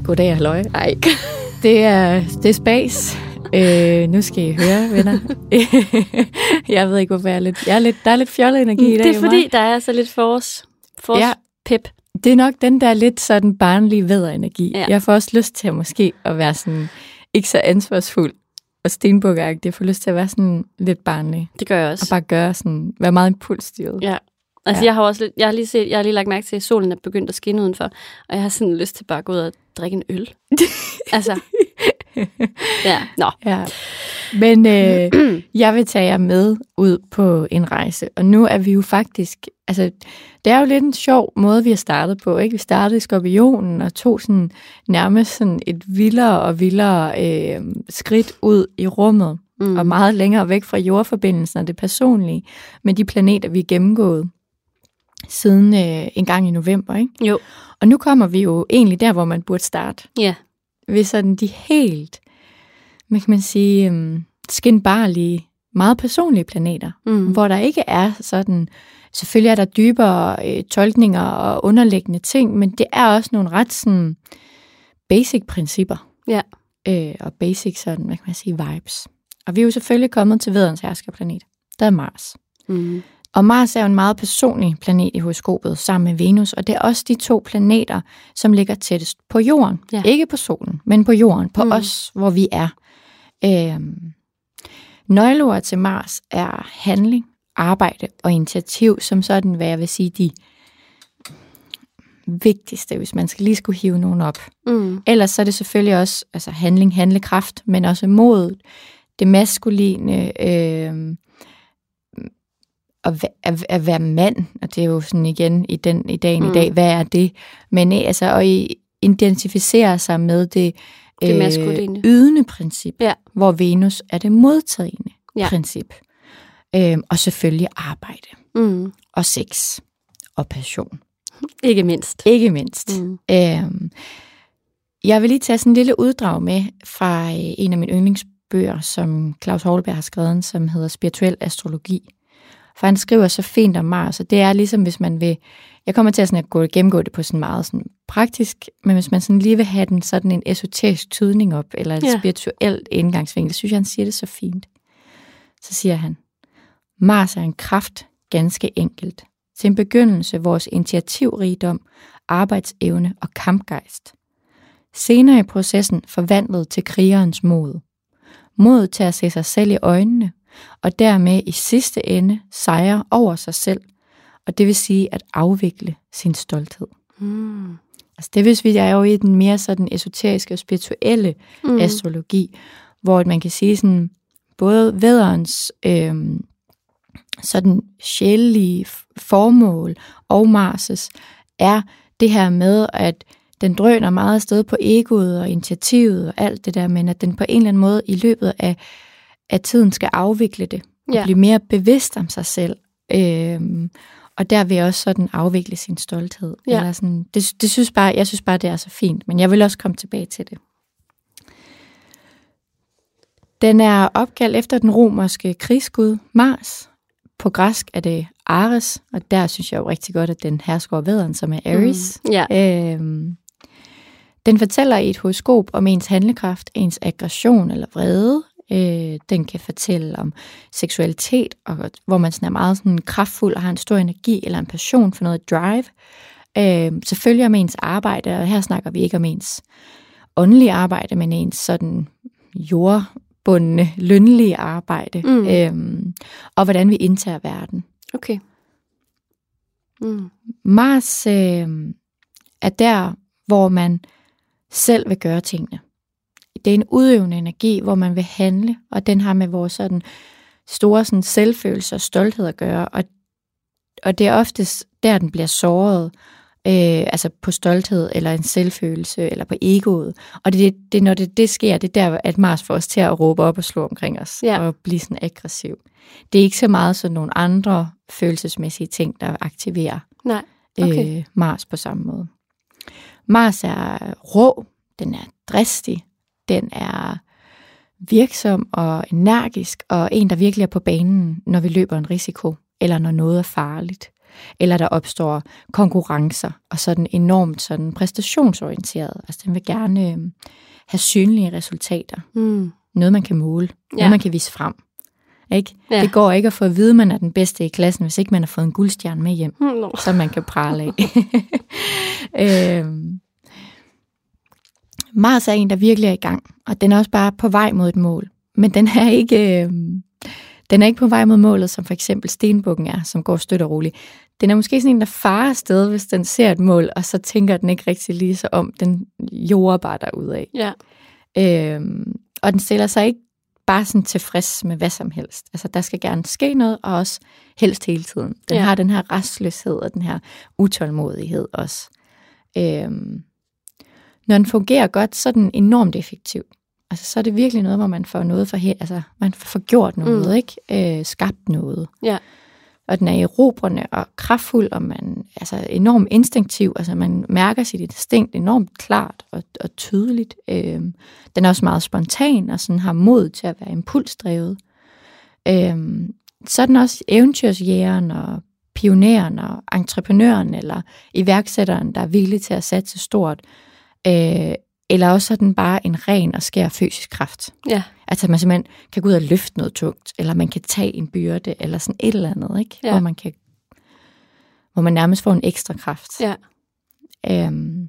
Goddag, halløj. Ej. Det er, det er space. Øh, nu skal I høre, venner. jeg ved ikke, hvorfor jeg er lidt... Jeg er lidt der er lidt fjollet energi i dag. Det er fordi, der er så lidt forårs, forårs Ja. pep. Det er nok den der lidt sådan barnlige væderenergi. Ja. Jeg får også lyst til at måske at være sådan ikke så ansvarsfuld og stenbukagtig. Jeg får lyst til at være sådan lidt barnlig. Det gør jeg Og også. bare gøre sådan, være meget impulsstyret. Ja. Altså, Ja. jeg har også lidt, jeg har lige set, jeg har lige lagt mærke til, at solen er begyndt at skinne udenfor, og jeg har sådan lyst til bare at gå ud og drikke en øl. altså, ja, nå. Ja. Men øh, jeg vil tage jer med ud på en rejse. Og nu er vi jo faktisk... Altså, det er jo lidt en sjov måde, vi har startet på. Ikke? Vi startede i Skorpionen og tog sådan, nærmest sådan et vildere og vildere øh, skridt ud i rummet. Mm. Mm. Og meget længere væk fra jordforbindelsen og det personlige med de planeter, vi er gennemgået siden øh, en gang i november. Ikke? Jo. Og nu kommer vi jo egentlig der, hvor man burde starte Ja, ved sådan de helt, hvad kan man sige, um, skinbarlige, meget personlige planeter, mm. hvor der ikke er sådan, selvfølgelig er der dybere øh, tolkninger og underliggende ting, men det er også nogle ret sådan basic principper. Ja. Øh, og basic sådan, hvad kan man sige, vibes. Og vi er jo selvfølgelig kommet til vederens herskerplanet, der er Mars. Mm. Og Mars er jo en meget personlig planet i horoskopet sammen med Venus, og det er også de to planeter, som ligger tættest på Jorden. Ja. Ikke på solen, men på Jorden, på Mm. os, hvor vi er. Øhm, nøgleord til Mars er handling, arbejde og initiativ, som sådan, hvad jeg vil sige, de vigtigste, hvis man skal lige skulle hive nogen op. Mm. Ellers så er det selvfølgelig også altså handling, handlekraft, men også mod det maskuline, øh, at, at, at være mand, og det er jo sådan igen i, den, i dagen Mm. i dag, hvad er det? Men øh, altså at identificere sig med det, Det maskuline. ydende princip, Ja. hvor Venus er det modtagende Ja. princip. Øh, og selvfølgelig arbejde, Mm. og sex, og passion. Ikke mindst. Ikke mindst. Mm. Øhm, jeg vil lige tage sådan en lille uddrag med fra øh, en af mine yndlingsbøger, som Claus Holberg har skrevet, som hedder Spirituel Astrologi. For han skriver så fint om Mars, og det er ligesom, hvis man vil... Jeg kommer til at, sådan at gå, gennemgå det på sådan meget sådan praktisk, men hvis man sådan lige vil have den sådan en esoterisk tydning op, eller et Ja. spirituelt indgangsvinkel, synes jeg, han siger det så fint. Så siger han, Mars er en kraft, ganske enkelt. Til en begyndelse vores initiativrigdom, arbejdsevne og kampgejst. Senere i processen forvandlet til krigerens mod. Mod til at se sig selv i øjnene, og dermed i sidste ende sejre over sig selv, og det vil sige at afvikle sin stolthed. Mm. Altså det hvis vi er jo i den mere sådan esoteriske og spirituelle Mm. astrologi, hvor man kan sige sådan, både vædderens øhm, sådan sjælelige formål og Mars' er det her med, at den drøner meget afsted på egoet og initiativet og alt det der, men at den på en eller anden måde i løbet af, af tiden skal afvikle det og Ja. blive mere bevidst om sig selv. Øhm, og der vil også sådan afvikle sin stolthed. Ja. Eller sådan, det, det synes bare, jeg synes bare, det er så fint, men jeg vil også komme tilbage til det. Den er opkaldt efter den romerske krigsgud Mars. På græsk er det Ares, og der synes jeg jo rigtig godt, at den hersker over vædderen, som er Ares. Mm. Ja. Øhm, den fortæller i et horoskop om ens handlekraft, ens aggression eller vrede. Øh, den kan fortælle om seksualitet, og hvor man sådan er meget sådan kraftfuld og har en stor energi eller en passion for noget drive. Øh, selvfølgelig om ens arbejde, og her snakker vi ikke om ens åndelige arbejde, men ens sådan jordbundne, lønlige arbejde, Mm. øhm, og hvordan vi indtager verden. Okay. Mm. Mars øh, er der, hvor man selv vil gøre tingene. Det er en udøvende energi, hvor man vil handle, og den har med vores sådan store sådan selvfølelse og stolthed at gøre. Og, og det er oftest der, den bliver såret, øh, altså på stolthed, eller en selvfølelse, eller på egoet. Og det, det, når det, det sker, det er der, at Mars får os til at råbe op og slå omkring os, Ja. og blive sådan aggressiv. Det er ikke så meget sådan nogle andre følelsesmæssige ting, der aktiverer Nej. Okay. øh, Mars på samme måde. Mars er rå, den er dristig, den er virksom og energisk, og en, der virkelig er på banen, når vi løber en risiko, eller når noget er farligt, eller der opstår konkurrencer, og sådan enormt sådan præstationsorienteret. Altså den vil gerne øh, have synlige resultater. Mm. Noget, man kan måle. Noget, Ja. man kan vise frem. Ikke? Ja. Det går ikke at få at vide, at man er den bedste i klassen, hvis ikke man har fået en guldstjerne med hjem Mm, no. som man kan prale af. øhm. Mars er en, der virkelig er i gang, og den er også bare på vej mod et mål. Men den er ikke, øhm, den er ikke på vej mod målet, som for eksempel stenbukken er, som går støt og roligt. Den er måske sådan en, der farer afsted, hvis den ser et mål, og så tænker den ikke rigtig lige så om. Den jorder bare derudad. Ja. Øhm, og den stiller sig ikke bare sådan tilfreds med hvad som helst. Altså, der skal gerne ske noget, og også helst hele tiden. Den ja. har den her restløshed og den her utålmodighed også. Øhm, når den fungerer godt, så er den enormt effektiv. Altså, så er det virkelig noget, hvor man får noget for altså, man får gjort noget, Mm. ikke? Øh, skabt noget. Ja. Og den er erobrende og kraftfuld, og man altså enormt instinktiv. Altså man mærker sit instinkt enormt klart og, og tydeligt. Øhm, den er også meget spontan og sådan har mod til at være impulsdrevet. Øhm, så er den også eventyrsjægeren og pioneren og entreprenøren eller iværksætteren, der er villig til at satse stort. Øh, eller også er den bare en ren og skær fysisk kraft. Ja. Altså, man simpelthen kan gå ud og løfte noget tungt, eller man kan tage en byrde, eller sådan et eller andet, ikke? Ja. Hvor man kan hvor man nærmest får en ekstra kraft. Ja. Øhm,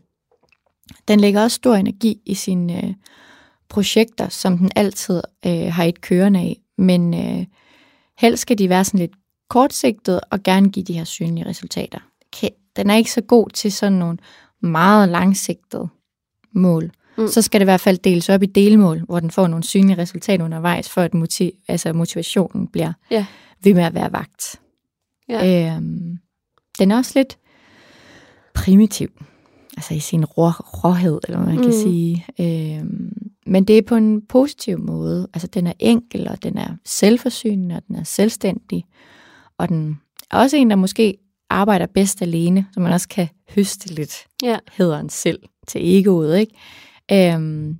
den lægger også stor energi i sine øh, projekter, som den altid øh, har et kørende af, men øh, helst skal de være sådan lidt kortsigtede og gerne give de her synlige resultater. Den er ikke så god til sådan nogle meget langsigtede mål. Mm. Så skal det i hvert fald deles op i delmål, hvor den får nogle synlige resultater undervejs, for at motiv, altså motivationen bliver Ja. ved med at være vagt. Ja. Øhm, den er også lidt primitiv, altså i sin rå, råhed, eller hvad man kan Mm. sige. Øhm, men det er på en positiv måde. Altså den er enkel, og den er selvforsynende, og den er selvstændig. Og den er også en, der måske arbejder bedst alene, så man også kan høste lidt Ja. hederen selv til egoet, ikke? Øhm,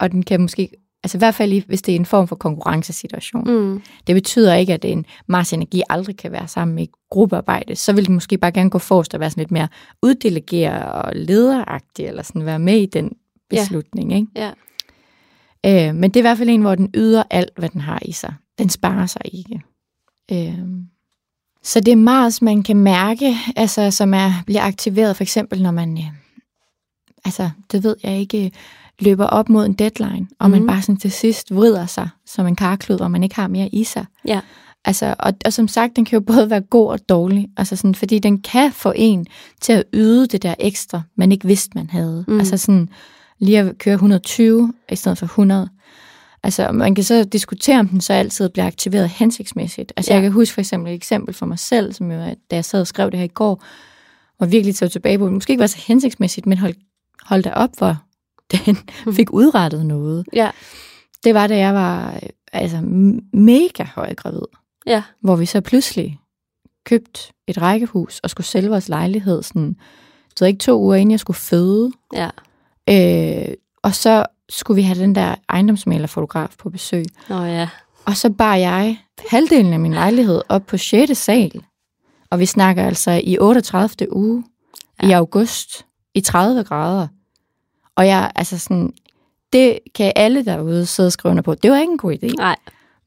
og den kan måske, altså i hvert fald i- hvis det er en form for konkurrencesituation. Mm. Det betyder ikke, at en Mars energi aldrig kan være sammen med gruppearbejde. Så vil den måske bare gerne gå forrest og være sådan lidt mere uddelegere og lederagtig, eller sådan være med i den Ja. beslutning. Ikke? Ja. Øh, men det er i hvert fald en, hvor den yder alt, hvad den har i sig. Den sparer sig ikke. Øh, så det er Mars, man kan mærke, altså, som er, bliver aktiveret for eksempel, når man, øh, altså, det ved jeg ikke, løber op mod en deadline, og mm. man bare sådan til sidst vrider sig som en karklud, og man ikke har mere i sig. Ja. Altså, og, og som sagt, den kan jo både være god og dårlig, altså sådan, fordi den kan få en til at yde det der ekstra, man ikke vidste, man havde. Mm. Altså sådan, lige at køre 120 i stedet for 100. Altså, man kan så diskutere, om den så altid bliver aktiveret hensigtsmæssigt. Altså, Ja. jeg kan huske for eksempel et eksempel for mig selv, som jo, da jeg sad og skrev det her i går, og virkelig så tilbage på, det måske ikke var så hensigtsmæssigt, men hold, hold da op, hvor den fik udrettet noget. Ja. Det var, da jeg var altså, mega højgravid, Ja. hvor vi så pludselig købte et rækkehus og skulle sælge vores lejlighed sådan, det ikke to uger inden jeg skulle føde. Ja. Øh, og så skulle vi have den der ejendomsmalerfotograf på besøg. Nå ja. Og så bar jeg halvdelen af min lejlighed op på 6. sal. Og vi snakker altså i 38. uge ja. i august i 30 grader. Og jeg, altså sådan, det kan alle derude sidde og skrive under på. Det var ikke en god idé. Nej.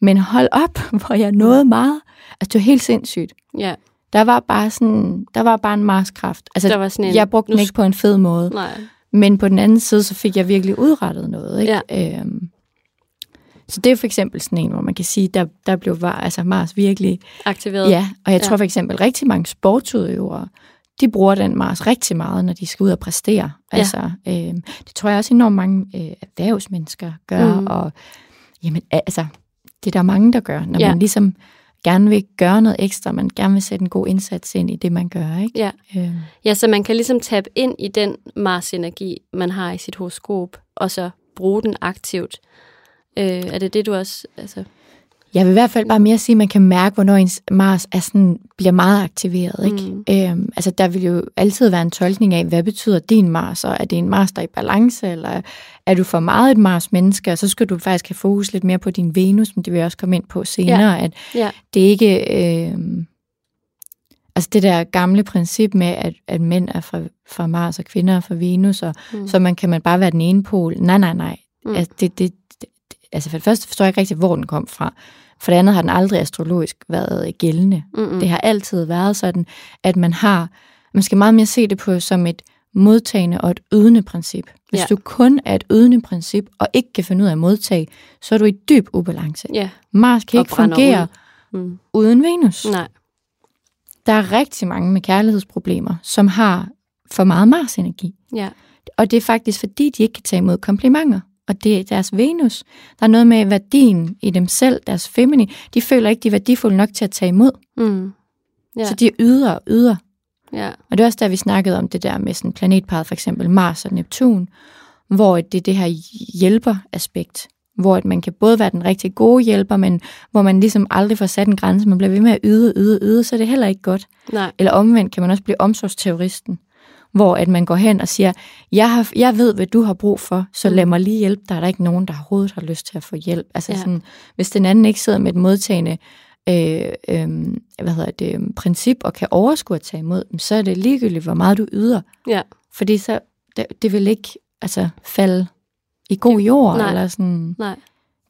Men hold op, hvor jeg nåede meget. Altså, det var helt sindssygt. Ja. Der var bare sådan, der var bare en marskraft. Altså, Der var sådan en- jeg brugte den ikke på en fed måde. Nej. Men på den anden side, så fik jeg virkelig udrettet noget. Ikke? Ja. Øhm, så det er for eksempel sådan en, hvor man kan sige, der, der blev var, altså Mars virkelig... Aktiveret. Ja, og jeg Ja. tror for eksempel rigtig mange sportsudøvere, de bruger den Mars rigtig meget, når de skal ud og præstere. Ja. Altså, øhm, det tror jeg også enormt mange øh, erhvervsmennesker gør, Mm. og jamen, altså, det er der mange, der gør, når ja. man ligesom gerne vil gøre noget ekstra, man gerne vil sætte en god indsats ind i det, man gør. Ikke? Ja. Øh, ja, så man kan ligesom tabe ind i den Mars-energi, man har i sit horoskop, og så bruge den aktivt. Øh, er det det, du også... Altså, Jeg vil i hvert fald bare mere sige, at man kan mærke, hvornår ens Mars er sådan, bliver meget aktiveret. Ikke? Mm. Øhm, altså, der vil jo altid være en tolkning af, hvad betyder din Mars, og er det en Mars, der er i balance, eller er du for meget et Mars-menneske, og så skal du faktisk have fokus lidt mere på din Venus, men det vil jeg også komme ind på senere, at ja, det ikke... Øh, altså det der gamle princip med, at, at mænd er fra, fra Mars, og kvinder er fra Venus, og Mm. så man, kan man bare være den ene pol. Nej, nej, nej. Mm. Altså, det, det, det, altså for det første forstår jeg ikke rigtig, hvor den kom fra. For det andet har den aldrig astrologisk været gældende. Mm-mm. Det har altid været sådan, at man har, man skal meget mere se det på som et modtagende og et ydende princip. Hvis Ja. du kun er et ydende princip, og ikke kan finde ud af at modtage, så er du i dyb ubalance. ja. Mars kan Og ikke fungere ud. Mm. uden Venus. Nej. Der er rigtig mange med kærlighedsproblemer, som har for meget Mars-energi. Ja. Og det er faktisk fordi, de ikke kan tage imod komplimenter. Og det er deres Venus. Der er noget med værdien i dem selv, deres femini. De føler ikke, de er værdifulde nok til at tage imod. Mm. Ja. Så de yder og yder. ja. Og det er også der, vi snakkede om det der med sådan planetparet, for eksempel Mars og Neptun, hvor det er det her hjælperaspekt, hvor at man kan både være den rigtig gode hjælper, men hvor man ligesom aldrig får sat en grænse, man bliver ved med at yde, yde, yde, så er det heller ikke godt. Nej. Eller omvendt kan man også blive omsorgsterroristen, hvor at man går hen og siger, jeg, har, jeg ved, hvad du har brug for, så lad mig lige hjælpe dig. Der er ikke nogen, der overhovedet har lyst til at få hjælp. Altså Ja. sådan, hvis den anden ikke sidder med et modtagende øh, øh, hvad hedder det, princip og kan overskue at tage imod så er det ligegyldigt, hvor meget du yder. Ja. Fordi så, det, det vil ikke altså, falde i god jord, Nej. eller sådan, Nej.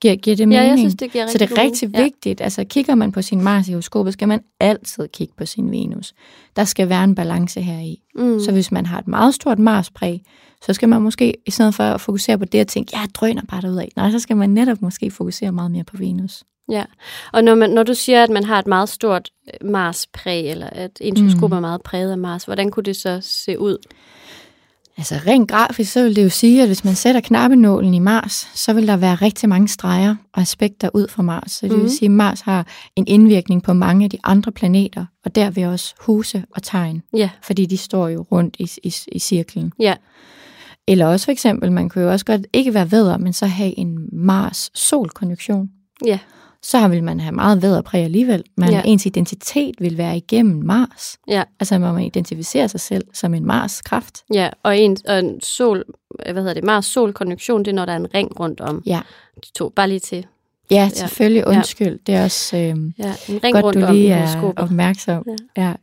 Giver, giver det Ja, mening? jeg synes, det giver så det rigtig er rigtig mening. vigtigt. Altså kigger man på sin Mars i horoskopet, skal man altid kigge på sin Venus. Der skal være en balance her i. Ja. Mm. Så hvis man har et meget stort Mars-præg, så skal man måske, i stedet for at fokusere på det og tænke, jeg drøner bare derudad. Nej, så skal man netop måske fokusere meget mere på Venus. Ja, og når, man, når du siger, at man har et meget stort øh, Mars-præg, eller at ens horoskop Mm. er meget præget af Mars, hvordan kunne det så se ud? Altså rent grafisk, så vil det jo sige, at hvis man sætter knappenålen i Mars, så vil der være rigtig mange streger og aspekter ud fra Mars. Så det Mhm. vil sige, at Mars har en indvirkning på mange af de andre planeter, og der vil også huse og tegn, Ja, fordi de står jo rundt i, i, i cirklen. ja, Eller også for eksempel, man kan jo også godt ikke være vædder, men så have en Mars-Sol-konjunktion. ja, Så vil man have meget vædderpræg alligevel, men Ja. ja. ens identitet vil være igennem Mars. ja, Altså man identificerer sig selv som en Mars-kraft. ja. Og en, og en sol, hvad hedder det, Mars-sol-konjunktion, det er, når der er en ring rundt om Ja. de to. Bare lige til. Ja, selvfølgelig. Ja. Undskyld. Det er også øh, Ja, en ring godt, rundt du om lige er horoskopet. opmærksom. Ja. Ja.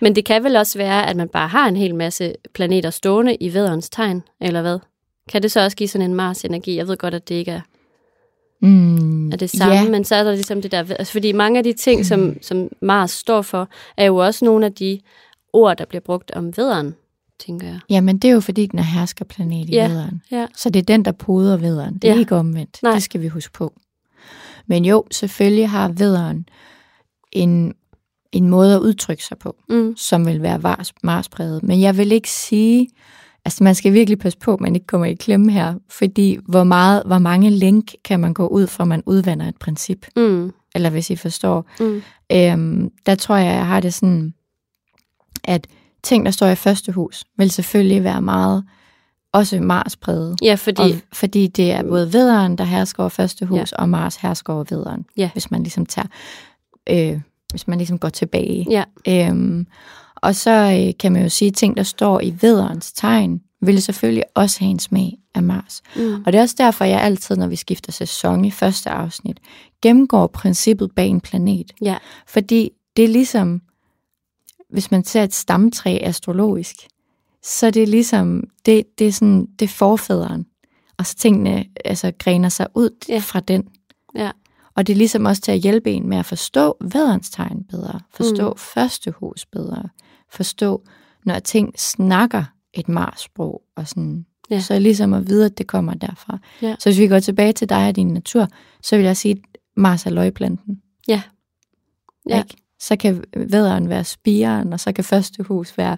Men det kan vel også være, at man bare har en hel masse planeter stående i vædderens tegn, eller hvad? Kan det så også give sådan en Mars-energi? Jeg ved godt, at det ikke er, Mm, er det samme, Ja, men så er der ligesom det der... Altså, fordi mange af de ting, som, som Mars står for, er jo også nogle af de ord, der bliver brugt om vædderen, tænker jeg. jamen det er jo fordi, den er herskerplanet i Ja. vederen. Ja. Så det er den, der poder vederen. Det er Ja. ikke omvendt. Nej. Det skal vi huske på. Men jo, selvfølgelig har vederen en, en måde at udtrykke sig på. Mm. som vil være Mars, Marspræget. Men jeg vil ikke sige, altså man skal virkelig passe på, at man ikke kommer i klemme her, fordi hvor, meget, hvor mange link kan man gå ud fra, man udvander et princip, Mm. eller hvis I forstår. Mm. Øhm, der tror jeg, jeg har det sådan, at ting, der står i første hus, vil selvfølgelig være meget også Mars-præget. Ja, fordi... Og, fordi det er både vederen, der hersker over første hus, ja. og Mars hersker over vederen. Ja. Hvis man ligesom tager, øh, hvis man ligesom går tilbage. Ja, Øhm, og så øh, kan man jo sige, at ting, der står i vederens tegn, vil selvfølgelig også have en smag af Mars. mm. Og det er også derfor, jeg altid, når vi skifter sæson i første afsnit, gennemgår princippet bag en planet. ja, Fordi det er ligesom, hvis man ser et stamtræ astrologisk, så er det ligesom, det, det er sådan, det er forfæderen. Og så tingene altså, grener sig ud Ja. fra den. ja, Og det er ligesom også til at hjælpe en med at forstå vædderens tegn bedre, forstå mm. første hus bedre, forstå, når ting snakker et Mars-sprog, og sådan, Ja. så ligesom at vide, at det kommer derfra. Ja. Så hvis vi går tilbage til dig og din natur, så vil jeg sige, at Mars er løgplanten. Ja. Ja. Ikke? Så kan vædderen være spiren, og så kan første hus være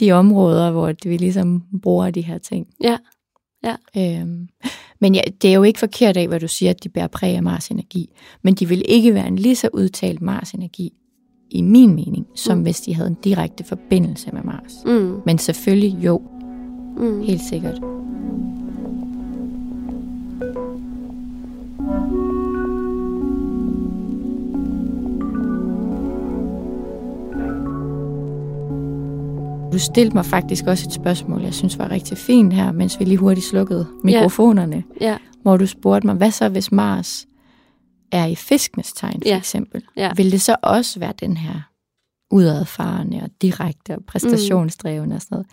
de områder, hvor vi ligesom bruger de her ting. Ja. Ja. Øhm, Men ja, det er jo ikke forkert af, hvad du siger, at de bærer præg af Mars energi. Men de vil ikke være en lige så udtalt Mars energi, i min mening, som mm. hvis de havde en direkte forbindelse med Mars. Mm. Men selvfølgelig jo, Mm. helt sikkert. Du stillede mig faktisk også et spørgsmål, jeg synes var rigtig fint her, mens vi lige hurtigt slukkede mikrofonerne, Ja. hvor du spurgte mig, hvad så hvis Mars er i fiskenes tegn, for Ja. eksempel? Ja. Vil det så også være den her udadfarende og direkte og præstationsdrevne og sådan noget?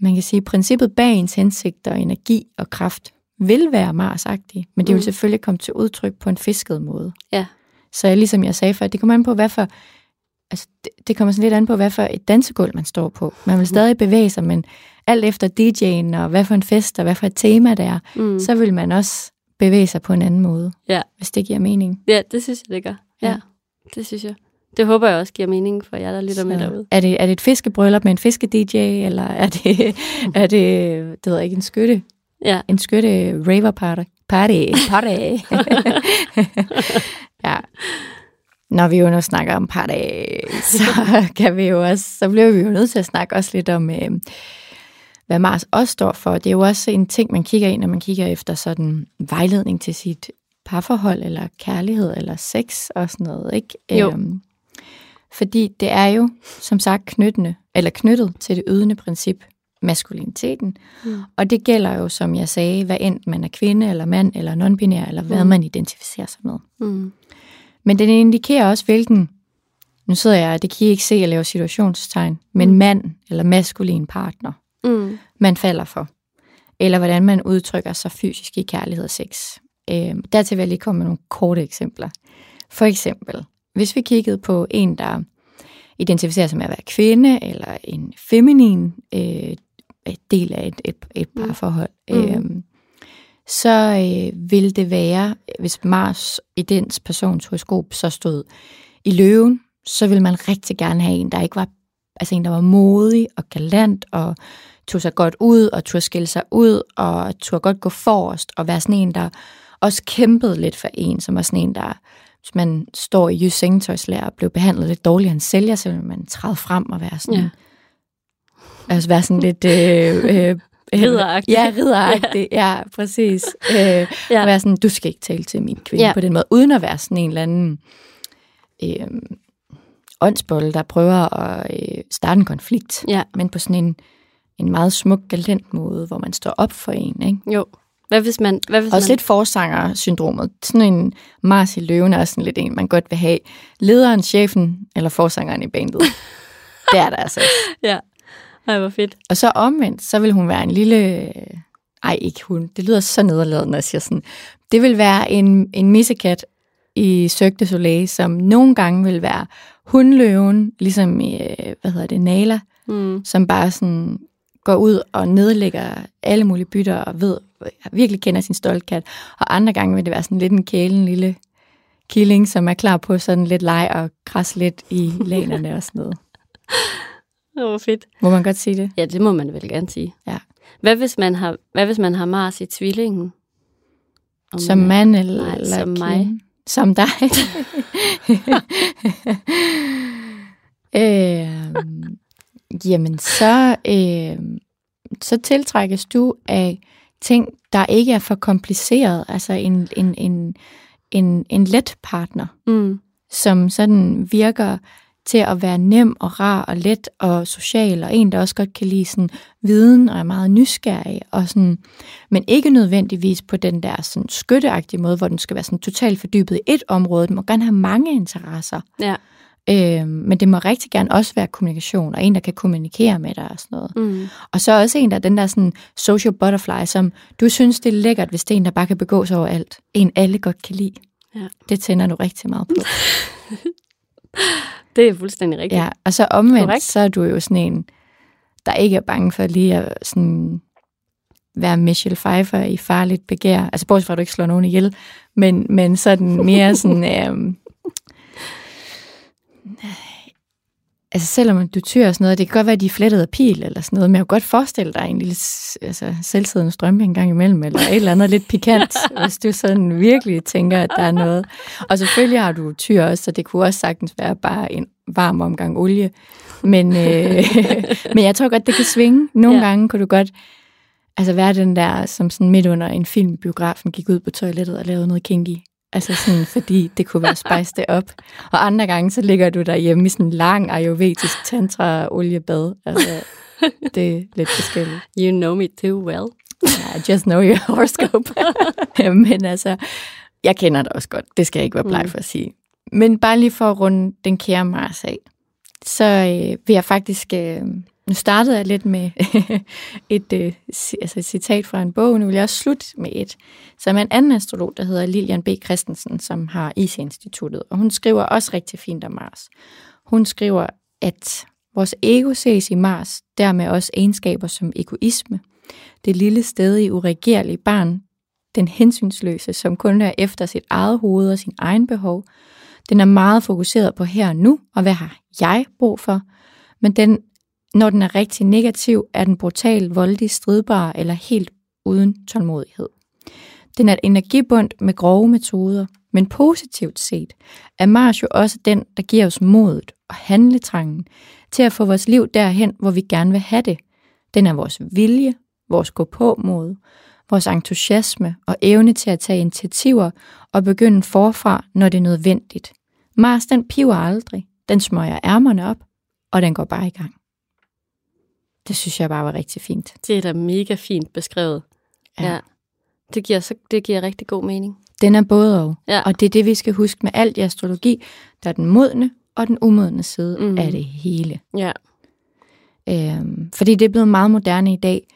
Man kan sige, at princippet bag ens hensigter og energi og kraft vil være Mars-agtig, men det vil Mm. selvfølgelig komme til udtryk på en fisket måde. Ja. Så ligesom jeg sagde før, det kommer an på, hvad for, altså det, det kommer sådan lidt an på, hvad for et dansegulv man står på. Man vil stadig bevæge sig, men alt efter DJ'en og hvad for en fest og hvad for et tema det er, Mm. så vil man også bevæge sig på en anden måde, Ja. hvis det giver mening. ja, det synes jeg, det gør. Ja. Ja. Det synes jeg. Det håber jeg også giver mening for jer, der lytter med derude. er, det, er det et fiskebryllup med en fiske-DJ, eller er det, er det, det ved jeg ikke, en skytte, Ja. en skytte raver party? Party. party. ja. Når vi jo nu snakker om party, så kan vi jo også, så bliver vi jo nødt til at snakke også lidt om, øh, hvad Mars også står for. Det er jo også en ting, man kigger ind, når man kigger efter sådan vejledning til sit parforhold, eller kærlighed, eller sex og sådan noget, ikke? Jo. Øhm, fordi det er jo, som sagt, knyttende, eller knyttet til det ydende princip, maskuliniteten. Mm. Og det gælder jo, som jeg sagde, hvad enten man er kvinde, eller mand, eller non-binær, eller hvad Mm. man identificerer sig med. Mm. Men den indikerer også, hvilken, nu sidder jeg, det kan I ikke se, jeg laver situationstegn, men Mm. mand eller maskulin partner, Mm. man falder for. Eller hvordan man udtrykker sig fysisk i kærlighed og sex. Øhm, dertil vil jeg lige komme med nogle korte eksempler. For eksempel, hvis vi kiggede på en, der identificerer sig med at være kvinde, eller en feminin øh, del af et, et, et Mm. parforhold, Mm. øhm, så øh, vil det være, hvis Mars i dens persons horoskop så stod i løven, så vil man rigtig gerne have en, der ikke var, altså en, der var modig og galant og tog sig godt ud og turde skille sig ud og turde godt gå forrest og være sådan en, der også kæmpede lidt for en, som var sådan en, der hvis man står i jysk sengetøjslærer og blev behandlet lidt dårligere end sælger, så vil man træde frem og være sådan, Ja. altså være sådan lidt... Øh, øh, Ridderagtig. Ja, ridderagtig. Ja, præcis. Øh, Ja. ja. Være sådan, du skal ikke tale til min kvinde ja. på den måde, uden at være sådan en eller anden øh, åndsbold, der prøver at øh, starte en konflikt, Ja. men på sådan en, en meget smuk, galent måde, hvor man står op for en. Ikke? Jo. Hvad hvis man... Hvad hvis Også man... lidt forsanger-syndromet. Sådan en Mars i løven er sådan lidt en, man godt vil have. Lederen, chefen eller forsangeren i bandet. det er der altså. Ja. Ej, hvor fedt. Og så omvendt, så vil hun være en lille... Ej, ikke hun. Det lyder så nederladende, når jeg siger sådan. Det vil være en, en missekat i Cirque du Soleil, som nogle gange vil være hundløven, ligesom i, øh, hvad hedder det, Nala, Mm. som bare sådan går ud og nedlægger alle mulige bytter og ved, virkelig kender sin stoltkat. Og andre gange vil det være sådan lidt en kælen lille killing, som er klar på sådan lidt leg og græs lidt i lænerne og sådan noget. Det var fedt. Må man godt sige det? Ja, det må man vel gerne sige. Ja. Hvad hvis man har, hvad hvis man har Mars i tvillingen? Om Som man- mand eller, Nej, eller som mig. Som dig. øh, jamen, så, øh, så tiltrækkes du af ting, der ikke er for kompliceret. Altså en, en, en, en, en let partner, Mm. som sådan virker til at være nem og rar og let og social, og en, der også godt kan lide sådan viden og er meget nysgerrig, og sådan, men ikke nødvendigvis på den der sådan skytteagtige måde, hvor den skal være sådan totalt fordybet i et område. Den må gerne have mange interesser, Ja. øh, men det må rigtig gerne også være kommunikation, og en, der kan kommunikere med dig og sådan noget. Mm. Og så også en, der er den der sådan social butterfly, som du synes, det er lækkert, hvis det er en, der bare kan begå sig over alt. En, alle godt kan lide. Ja. Det tænder du rigtig meget på. Det er fuldstændig rigtigt. Ja, og så omvendt, Korrekt. så er du jo sådan en, der ikke er bange for lige at sådan være Michelle Pfeiffer i farligt begær. Altså bortset fra, at du ikke slår nogen ihjel, men, men sådan mere sådan... øhm, altså selvom du tyrer og sådan noget, det kan godt være, at de er flettet af pil eller sådan noget, men jeg kan godt forestille dig en lille altså, selvsiddende strømpe en gang imellem, eller et eller andet lidt pikant, hvis du sådan virkelig tænker, at der er noget. Og selvfølgelig har du tyr også, så det kunne også sagtens være bare en varm omgang olie. Men, øh, men jeg tror godt, det kan svinge. Nogle ja. gange kunne du godt altså være den der, som sådan midt under en film biografen, gik ud på toilettet og lavede noget kinky. Altså sådan, fordi det kunne være spice det op. Og andre gange, så ligger du derhjemme i sådan en lang ayurvedisk tantra-oliebad. Altså, det er lidt forskelligt. You know me too well. I just know your horoscope. Men altså, jeg kender det også godt. Det skal jeg ikke være bleg mm. for at sige. Men bare lige for at runde den kære Mars af, så øh, vil jeg faktisk øh, nu startede jeg lidt med et, øh, altså et citat fra en bog, nu vil jeg også slutte med et, som er en anden astrolog, der hedder Lilian B. Christensen, som har IC-instituttet, og hun skriver også rigtig fint om Mars. Hun skriver, at vores ego ses i Mars, dermed også egenskaber som egoisme, det lille i uregerlige barn, den hensynsløse, som kun er efter sit eget hoved og sin egen behov. Den er meget fokuseret på her og nu, og hvad har jeg brug for? Men den når den er rigtig negativ, er den brutal, voldelig, stridbar eller helt uden tålmodighed. Den er et energibund med grove metoder, men positivt set er Mars jo også den, der giver os modet og handletrangen til at få vores liv derhen, hvor vi gerne vil have det. Den er vores vilje, vores gå på mod, vores entusiasme og evne til at tage initiativer og begynde forfra, når det er nødvendigt. Mars, den piver aldrig, den smøger ærmerne op, og den går bare i gang. Det synes jeg bare var rigtig fint. Det er da mega fint beskrevet. Ja. ja. Det, giver, så, det giver rigtig god mening. Den er både og. Ja. Og det er det, vi skal huske med alt i astrologi. Der er den modne og den umodne side mm. af det hele. Ja. Øhm, fordi det er blevet meget moderne i dag.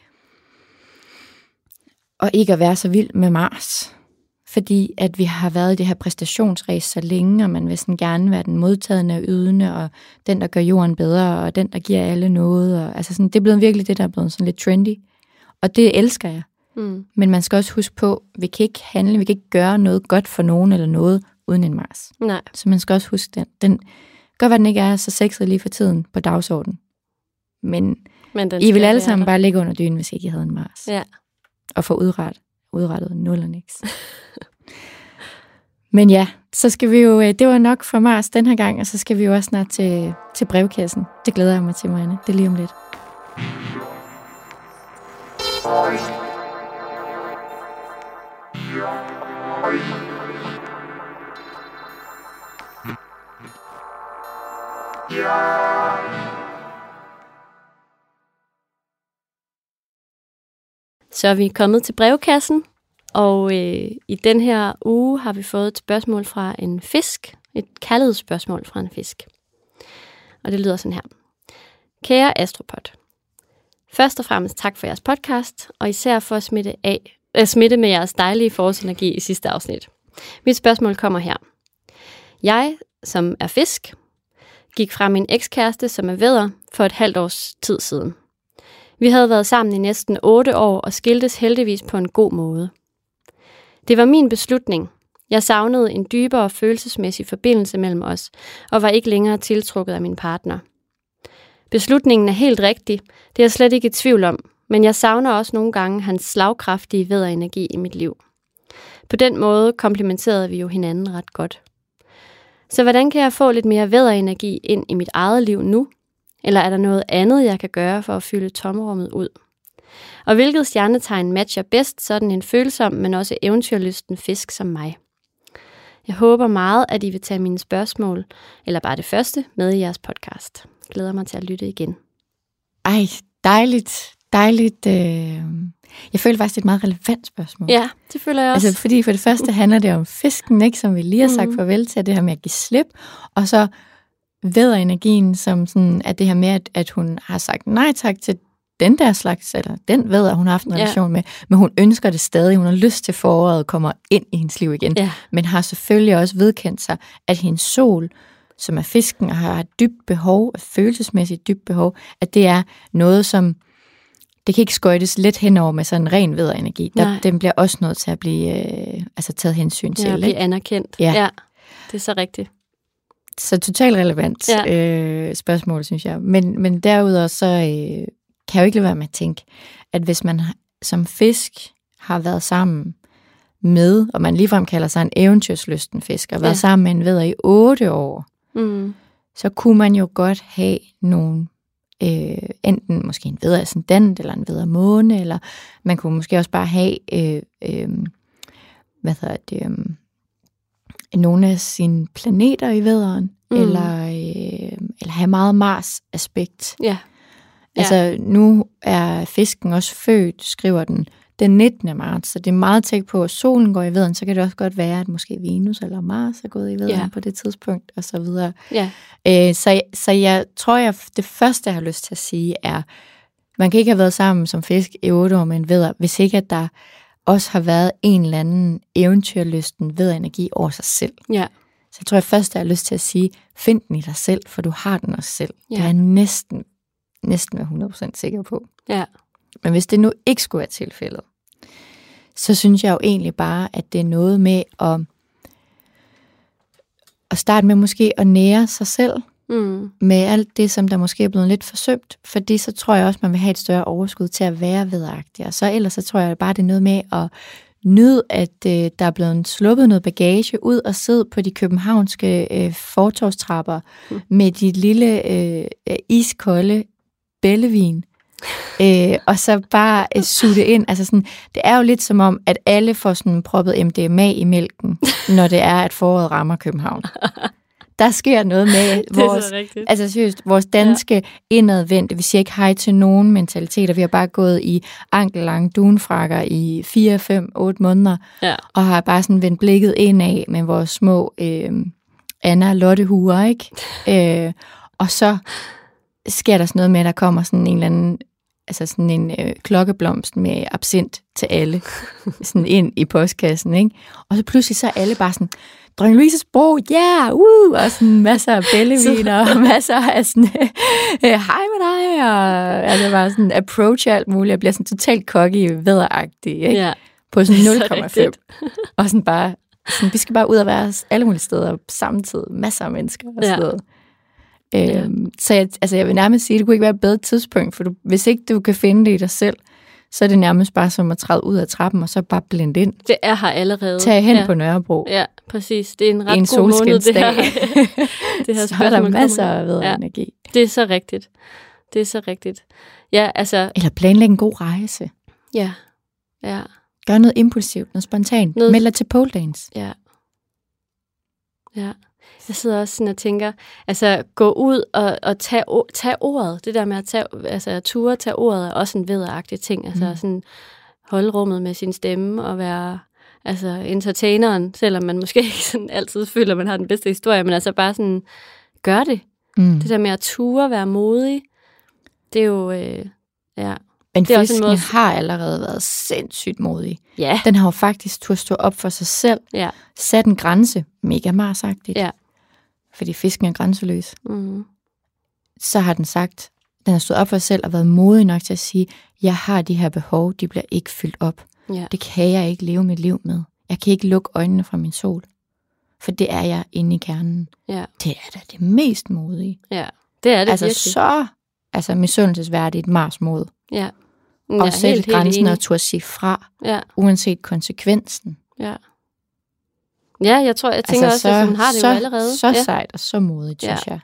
Og ikke at være så vild med Mars fordi at vi har været i det her præstationsræs så længe, og man vil sådan gerne være den modtagende og ydende, og den, der gør jorden bedre, og den, der giver alle noget. Og, altså sådan, det er blevet virkelig det, der er blevet sådan lidt trendy. Og det elsker jeg. Mm. Men man skal også huske på, vi kan ikke handle, vi kan ikke gøre noget godt for nogen eller noget uden en Mars. Nej. Så man skal også huske den. den gør, hvad den ikke er så sexet lige for tiden på dagsordenen. Men, Men I vil alle sammen bare ligge under dynen, hvis ikke I havde en Mars. Ja. Og få udrettet, udrettet nul og niks. Men ja, så skal vi jo, øh, det var nok for Mars den her gang, og så skal vi jo også snart til, til brevkassen. Det glæder jeg mig til, Marianne. Det er lige om lidt. Så er vi kommet til brevkassen, og øh, i den her uge har vi fået et spørgsmål fra en fisk. Et kaldet spørgsmål fra en fisk. Og det lyder sådan her. Kære Astropod. Først og fremmest tak for jeres podcast, og især for at smitte, af, øh, smitte med jeres dejlige forårsenergi i sidste afsnit. Mit spørgsmål kommer her. Jeg, som er fisk, gik fra min ekskæreste, som er vædder, for et halvt års tid siden. Vi havde været sammen i næsten otte år og skiltes heldigvis på en god måde. Det var min beslutning. Jeg savnede en dybere følelsesmæssig forbindelse mellem os, og var ikke længere tiltrukket af min partner. Beslutningen er helt rigtig, det er jeg slet ikke i tvivl om, men jeg savner også nogle gange hans slagkraftige væderenergi i mit liv. På den måde komplementerede vi jo hinanden ret godt. Så hvordan kan jeg få lidt mere væderenergi ind i mit eget liv nu? Eller er der noget andet, jeg kan gøre for at fylde tomrummet ud? Og hvilket stjernetegn matcher bedst sådan en følsom, men også eventyrlysten fisk som mig? Jeg håber meget, at I vil tage mine spørgsmål, eller bare det første, med i jeres podcast. Jeg glæder mig til at lytte igen. Ej, dejligt, dejligt. Øh... Jeg føler faktisk, det er et meget relevant spørgsmål. Ja, det føler jeg også. Altså, fordi for det første handler det om fisken, ikke, som vi lige har sagt mm. farvel til, det her med at give slip, og så energien, som sådan, at det her med, at, at hun har sagt nej tak til den der slags, eller den ved, at hun har haft en relation ja. med, men hun ønsker det stadig, hun har lyst til foråret kommer ind i hendes liv igen, ja. men har selvfølgelig også vedkendt sig, at hendes sol, som er fisken, og har et dybt behov, et følelsesmæssigt dybt behov, at det er noget, som det kan ikke skøjtes lidt henover med sådan en ren vederenergi. Der, den bliver også nødt til at blive øh, altså taget hensyn til. Ja, blive anerkendt. Ja. ja, det er så rigtigt. Så totalt relevant Ja. øh, spørgsmål, synes jeg. Men, men derudover så øh, kan jeg jo ikke lade være med at tænke, at hvis man som fisk har været sammen med, og man ligefrem kalder sig en eventyrslysten fisk, og været Ja. sammen med en vædder i otte år, Mm. så kunne man jo godt have nogle, øh, enten måske en vedder ascendant, eller en vedder måne, eller man kunne måske også bare have, øh, øh, hvad hedder det, øh, nogle af sine planeter i vædderen, Mm. eller, øh, eller have meget Mars-aspekt. Ja. Ja. Altså, nu er fisken også født, skriver den, den 19. marts, så det er meget tæt på, at solen går i vædderen, så kan det også godt være, at måske Venus eller Mars er gået i vædderen Ja. ja. på det tidspunkt, og så videre. Ja. Øh, så, så jeg tror, jeg, det første, jeg har lyst til at sige, er, man kan ikke have været sammen som fisk i otte år med en vædder, hvis ikke at der også har været en eller anden eventyrlysten ved energi over sig selv. Ja. Så jeg tror, jeg først har lyst til at sige, find den i dig selv, for du har den også selv. Ja. Det er jeg næsten, næsten være 100% sikker på. Ja. Men hvis det nu ikke skulle være tilfældet, så synes jeg jo egentlig bare, at det er noget med at, at starte med måske at nære sig selv Mm. med alt det, som der måske er blevet lidt forsømt, fordi så tror jeg også, man vil have et større overskud til at være vedagtig. Og så ellers så tror jeg bare, det er noget med at nyde, at øh, der er blevet sluppet noget bagage ud og sidde på de københavnske øh, fortorstrapper Mm. med dit lille øh, øh, iskolde bællevin. Øh, og så bare øh, suge det ind. Altså sådan, det er jo lidt som om, at alle får sådan proppet MDMA i mælken, når det er, at foråret rammer København. Der sker noget med vores, altså seriøst, vores danske ja. indadvendte, vi siger ikke hej til nogen mentaliteter. Vi har bare gået i ankellange dunfrakker i 4, 5, 8 måneder, Ja. og har bare sådan vendt blikket indad med vores små øh, Anna og Lotte huer, ikke? øh, og så sker der sådan noget med, at der kommer sådan en eller anden altså sådan en øh, klokkeblomst med absint til alle, sådan ind i postkassen, ikke? Og så pludselig så er alle bare sådan, Dronning Louises bro, ja, yeah, uh, og sådan masser af bælleviner, og masser af sådan, øh, hej med dig, og altså bare sådan approach og alt muligt, jeg bliver sådan totalt cocky, væderagtig, ikke? Ja. På sådan Så 0,5. rigtigt. Og sådan bare, sådan, vi skal bare ud og være alle mulige steder samtidig, masser af mennesker og Ja. sådan noget. Øhm, så jeg, altså jeg vil nærmest sige, at det kunne ikke være et bedre tidspunkt, for du, hvis ikke du kan finde det i dig selv, så er det nærmest bare som at træde ud af trappen, og så bare blende ind. Det er her allerede. Tag hen ja. på Nørrebro. Ja, præcis. Det er en ret en god måned, det her. det her så er der masser af ved Ja. energi. Det er så rigtigt. Det er så rigtigt. Ja, altså, Eller planlægge en god rejse. ja. Ja, Gør noget impulsivt, noget spontant. Noget... Meld dig til pole dance. ja. Ja. Jeg sidder også sådan og tænker, altså gå ud og, og tage, tage ordet. Det der med at tage, altså at ture tage ordet er også en vederagtig ting. Altså Mm. sådan holde rummet med sin stemme og være altså entertaineren, selvom man måske ikke sådan altid føler, at man har den bedste historie, men altså bare sådan, gør det. Mm. Det der med at ture, være modig, det er jo, øh, ja. Men det er også en måde- har allerede været sindssygt modig. Ja, Den har jo faktisk turde stå op for sig selv, ja, sat en grænse, mega marsagtigt, ja. Fordi fisken er grænseløs. Mm. Så har den sagt, den har stået op for sig selv og været modig nok til at sige, jeg har de her behov, de bliver ikke fyldt op. Ja. Det kan jeg ikke leve mit liv med. Jeg kan ikke lukke øjnene fra min sol. For det er jeg inde i kernen. Ja, Det er da det mest modige. ja. Det er det altså virkelig. så altså misundelsesværdigt Mars mod. Ja. Og Ja, sætte helt, helt grænsen enig. og turde sige fra, Ja, uanset konsekvensen. ja. Ja, jeg tror, jeg tænker altså, også, at hun har det så, jo allerede. Så ja. sejt og så modigt, Ja. synes jeg.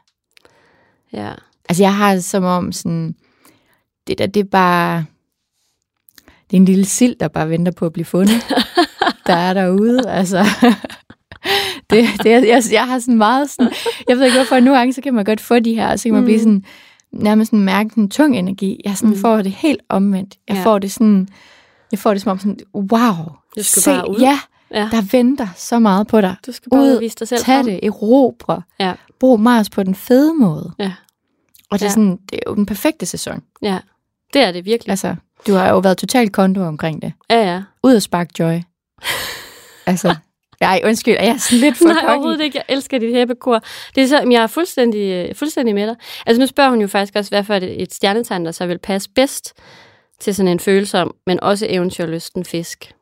Ja. Altså jeg har det som om sådan, det der, det er bare, det er en lille sild, der bare venter på at blive fundet. der er derude, altså. det, det, jeg, jeg har sådan meget sådan, jeg ved ikke hvorfor, nogle gange så kan man godt få de her, og så kan man Mm. blive sådan, nærmest sådan mærke en tung energi. Jeg sådan Mm. får det helt omvendt. Jeg Ja. får det sådan, jeg får det som om sådan, wow, Du skal se, bare ud. ja, ja. der venter så meget på dig. Du skal bare ud, vise dig selv Tag frem. det, erobre. Ja. Brug Mars på den fede måde. Ja. Og det er, Ja. sådan, det er jo den perfekte sæson. Ja, det er det virkelig. Altså, du har jo været totalt konto omkring det. Ja, ja. Ud og spark joy. altså, ej, undskyld, er jeg sådan lidt for Nej, overhovedet ikke. Jeg elsker dit hæppekor. Det er så, jeg er fuldstændig, øh, fuldstændig med dig. Altså nu spørger hun jo faktisk også, hvad for et, et stjernetegn, der så vil passe bedst til sådan en følsom, men også eventyrlysten fisk.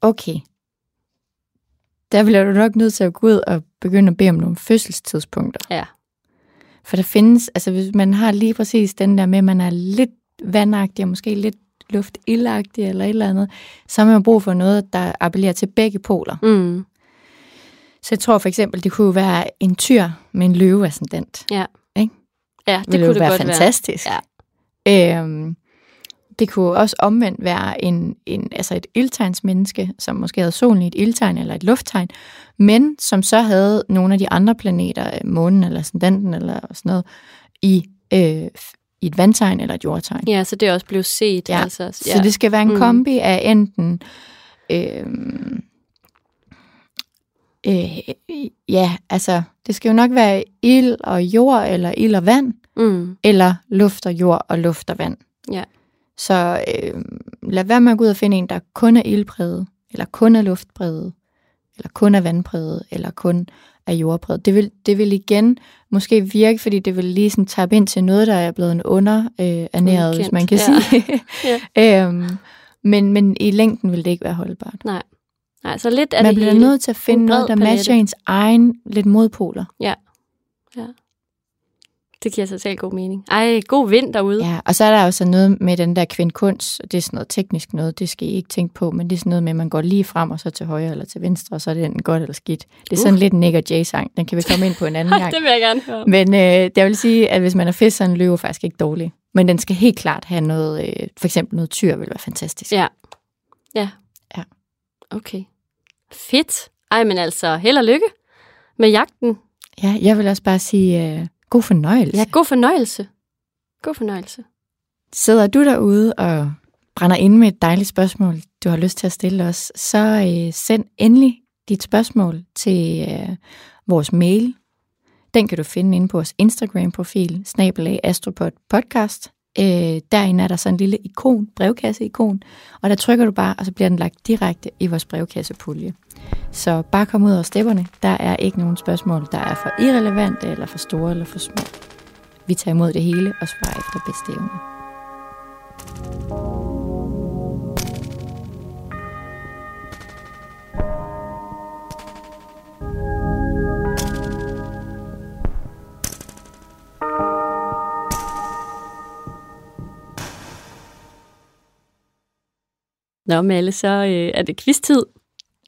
Okay. der bliver du nok nødt til at gå ud og begynde at bede om nogle fødselstidspunkter. Ja. For der findes, altså hvis man har lige præcis den der med, at man er lidt vandagtig og måske lidt luftildagtig eller et eller andet, så har man brug for noget, der appellerer til begge poler. Mm. Så jeg tror for eksempel, det kunne være en tyr med en løveascendant. Ja. Ikke? Ja, det ville kunne det være godt fantastisk. Ja. Øhm, det kunne også omvendt være en, en, altså et ildtegnsmenneske, som måske havde solen i et ildtegn eller et lufttegn, men som så havde nogle af de andre planeter, øh, månen eller ascendanten eller sådan noget, i, øh, i et vandtegn eller et jordtegn. Ja, så det er også blevet set. Ja, Altså, Så det skal være en Mm. kombi af enten øh, øh, ja, altså det skal jo nok være ild og jord, eller ild og vand, Mm. eller luft og jord og luft og vand. Ja. Så øh, lad være med at gå ud og finde en, der kun er ildpræget, eller kun er luftpræget, eller kun er vandpræget, eller kun er jordpræget. Det vil, det vil igen måske virke, fordi det vil lige sådan ind til noget, der er blevet en underernæret, øh, hvis man kan ja. sige. øhm, men, men i længden vil det ikke være holdbart. Nej. Nej, så lidt er Man det bliver hele. nødt til at finde noget, der palette. matcher ens egen lidt modpoler. Det giver selv god mening. Ej, god vind derude. Ja, og så er der også noget med den der kvindkunst, og det er sådan noget teknisk noget, det skal I ikke tænke på, men det er sådan noget med, at man går lige frem, og så til højre eller til venstre, og så er det enten godt eller skidt. Det er sådan Uh. lidt en Nick og Jay-sang, den kan vi komme ind på en anden gang. det vil jeg gerne høre. Men øh, jeg vil sige, at hvis man er fisk, så er en løve faktisk ikke dårlig. Men den skal helt klart have noget, øh, for eksempel noget tyr, vil være fantastisk. Ja. Ja. Ja. Okay. Fedt. Ej, men altså, held og lykke med jagten. ja jeg vil også bare sige, øh, god fornøjelse. Ja, god fornøjelse. God fornøjelse. Sidder du derude og brænder ind med et dejligt spørgsmål, du har lyst til at stille os, så øh, send endelig dit spørgsmål til øh, vores mail. Den kan du finde inde på vores Instagram-profil, snabelag Astropod Podcast. Øh, derinde er der sådan en lille ikon, brevkasse-ikon, og der trykker du bare, og så bliver den lagt direkte i vores brevkassepulje. Så bare kom ud over stepperne. Der er ikke nogen spørgsmål, der er for irrelevante, eller for store, eller for små. Vi tager imod det hele og svarer efter bedste evne. Nå, Malle, så øh, er det quiz-tid.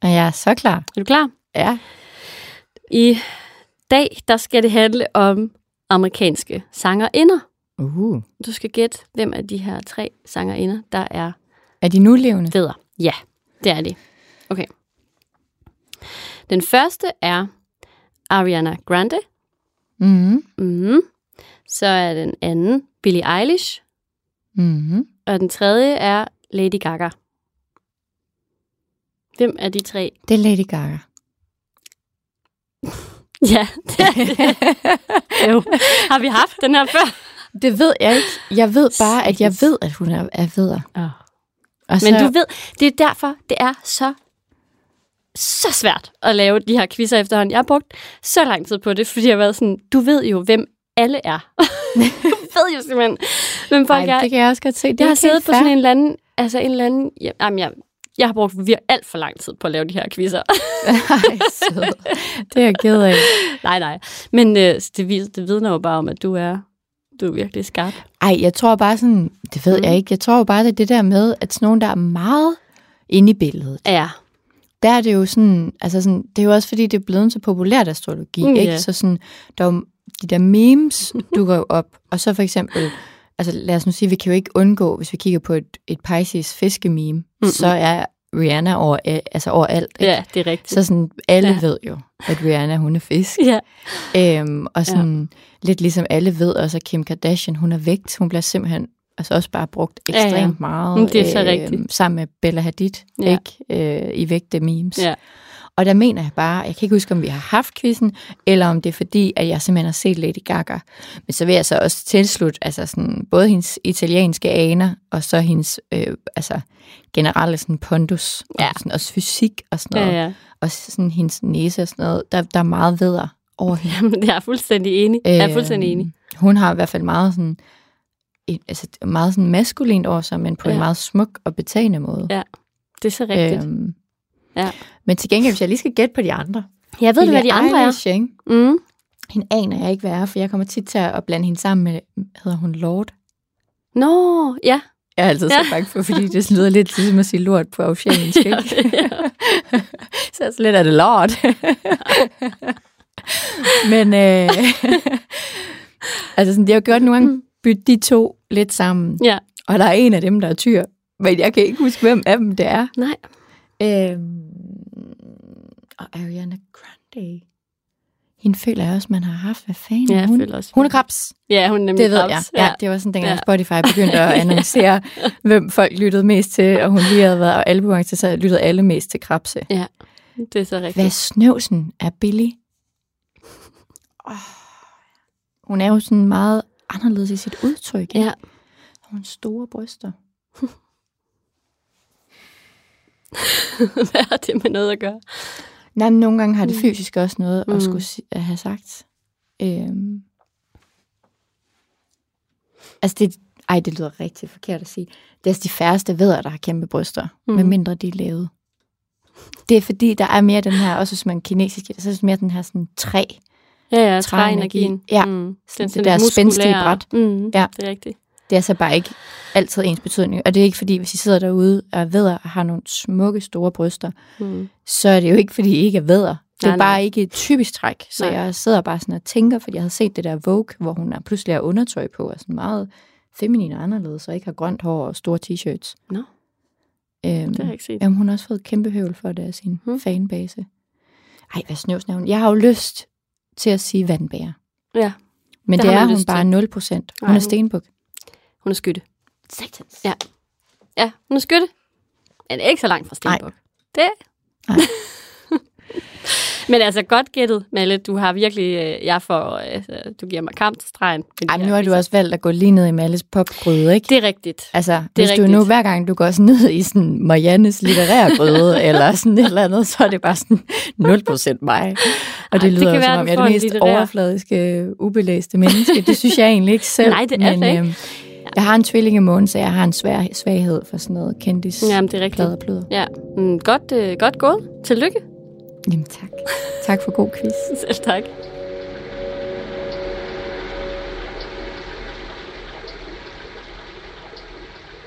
Og jeg er så klar. Er du klar? Ja. I dag, der skal det handle om amerikanske sangerinder. Uh. Du skal gætte, hvem af de her tre sangerinder, der er Er de nulevende? fædre. Ja, det er de. Okay. Den første er Ariana Grande. Mhm. Mm-hmm. Så er den anden Billie Eilish. Mhm. Og den tredje er Lady Gaga. Hvem er de tre? Det er Lady Gaga. Ja, det er det. jo. Har vi haft den her før? Det ved jeg ikke. Jeg ved bare, at jeg ved, at hun er, er vedder. Oh. Og Men du ved, det er derfor, det er så, så svært at lave de her quizzer efterhånden. Jeg har brugt så lang tid på det, fordi jeg har været sådan, du ved jo, hvem alle er. du ved jo simpelthen, hvem folk Ej, er. det kan jeg også godt se. Det jeg har siddet helt på fair. sådan en eller anden, altså en eller anden, ja, jamen, jeg, jeg har brugt vir- alt for lang tid på at lave de her quizzer. Ej, sød. Det er jeg ked af. nej, nej. Men øh, det, det vidner jo bare om, at du er, du er virkelig skarp. Ej, jeg tror bare sådan, det ved Mm. jeg ikke, jeg tror jo bare, det er det der med, at sådan nogen, der er meget inde i billedet, Ja. der er det jo sådan, altså sådan, det er jo også fordi, det er blevet så populært astrologi, Mm, ikke? ja. Så sådan, der er jo, de der memes dukker jo op, og så for eksempel, altså lad os nu sige, vi kan jo ikke undgå, hvis vi kigger på et, et Pisces fiskememe, Mm-mm. så er Rihanna over, altså overalt, ikke? ja, det er rigtigt. Så sådan, alle Ja. ja. ved jo, at Rihanna, hun er fisk. ja. Øhm, og sådan, ja. lidt ligesom alle ved også, at Kim Kardashian, hun er vægt. Hun bliver simpelthen altså også bare brugt Ja, ja. ekstremt meget. Mm, det er så rigtigt. Sammen med Bella Hadid, Ja. ikke? Øh, i vægte memes. Ja. Og der mener jeg bare, jeg kan ikke huske, om vi har haft quizzen, eller om det er fordi, at jeg simpelthen har set Lady Gaga. Men så vil jeg så også tilslutte, altså sådan, både hendes italienske aner, og så hendes øh, altså, generelle sådan pondus, Ja. og sådan, også fysik og sådan Ja, noget. ja. Og sådan hendes næse og sådan noget. Der, der er meget vedder over hende. Jamen, jeg er fuldstændig enig. Jeg er fuldstændig enig. Øhm, Hun har i hvert fald meget sådan, en, altså meget sådan maskulint over sig, men på ja. Ja. en meget smuk og betagende måde. Ja, Det er så rigtigt. Øhm, Ja. Men til gengæld, hvis jeg lige skal gætte på de andre. Jeg ved hvad de andre er? Eilish, ikke? Mm. Hende aner jeg ikke, hvad er, for jeg kommer tit til at blande hende sammen med, hedder hun Lord? Nå, ja. Jeg er altid Ja. så bange for, fordi det lyder lidt ligesom at sige lort på oceansk, ikke? så er så lidt af det lort. Men øh, altså sådan, det har jo gjort nogle gange bytte de to lidt sammen. Ja. Og der er en af dem, der er tyr. Men jeg kan ikke huske, hvem af dem det er. Nej. Øhm, og Ariana Grande. Hende føler jeg også, man har haft. Hvad fanden Ja, jeg hun? også. Hun er krabs. Ja, hun er nemlig Det ved jeg. krabs. Ja, det var sådan, dengang Ja. Spotify begyndte at annoncere, hvem folk lyttede mest til, og hun lige havde været og albuer til, så lyttede alle mest til krabse. ja. Det er så rigtigt. Hvad snøvsen er billig? Oh, hun er jo sådan meget anderledes i sit udtryk. Ja. Hun har store bryster. Hvad har det med noget at gøre? Nej, men nogle gange har det Mm. fysisk også noget Mm. at skulle at have sagt. Øhm. Altså, det, ej, det lyder rigtig forkert at sige. Det er altså de færreste ved, der har kæmpe bryster, Mm. medmindre de er lavet. Det er fordi, der er mere den her, også hvis man er kinesisk, så er det mere den her sådan træ. Ja, ja, Træenergi. træenergien. Ja. Mm. Sådan sådan det der spændstige bræt. Mm. Ja. Det er rigtigt. Det er så bare ikke altid ens betydning. Og det er ikke fordi, hvis I sidder derude og er vædder og har nogle smukke, store bryster, Mm. så er det jo ikke, fordi I ikke er vædder. Det er Nej, bare nej. ikke et typisk træk. Så Nej. jeg sidder bare sådan og tænker, fordi jeg havde set det der Vogue, hvor hun er pludselig har undertøj på, og sådan meget feminin og anderledes, og ikke har grønt hår og store t-shirts. Nå. Øhm, Det har jeg ikke set. Jamen, hun har også fået kæmpe høvl for det af sin Hmm. fanbase. Ej, hvad snøvs hun? Jeg har jo lyst til at sige vandbærer. Ja. Men Det det, er hun lyst bare til. 0 procent. Hun Nej, er hun- stenbuk. Hun er skytte. Satans. Ja. Ja, hun er skytte. Men ikke så langt fra Stenbuk. Det. Nej. Men altså, godt gættet, Malle. Du har virkelig, øh, jeg får, øh, du giver mig kamp til stregen. Ej, men nu har du quizzer. også valgt at gå lige ned i Malles popgryde, ikke? Det er rigtigt. Altså, Det er hvis du rigtigt. nu hver gang du går sådan ned i sådan Mariannes litterære grøde, eller sådan et eller andet, så er det bare sådan 0% mig. Og det Ej, det lyder jo, som være, om du jeg er det mest litterær. overfladiske, ubelæste menneske. Det synes jeg egentlig ikke selv. Nej, det er men, det ikke. Øhm, jeg har en tvillingemåne, så jeg har en svær, svaghed for sådan noget kendis. Jamen, det er rigtigt. Og pløder. Ja, mm, godt, øh, godt gået. Tillykke. Jamen tak. Tak for god quiz. Selv tak.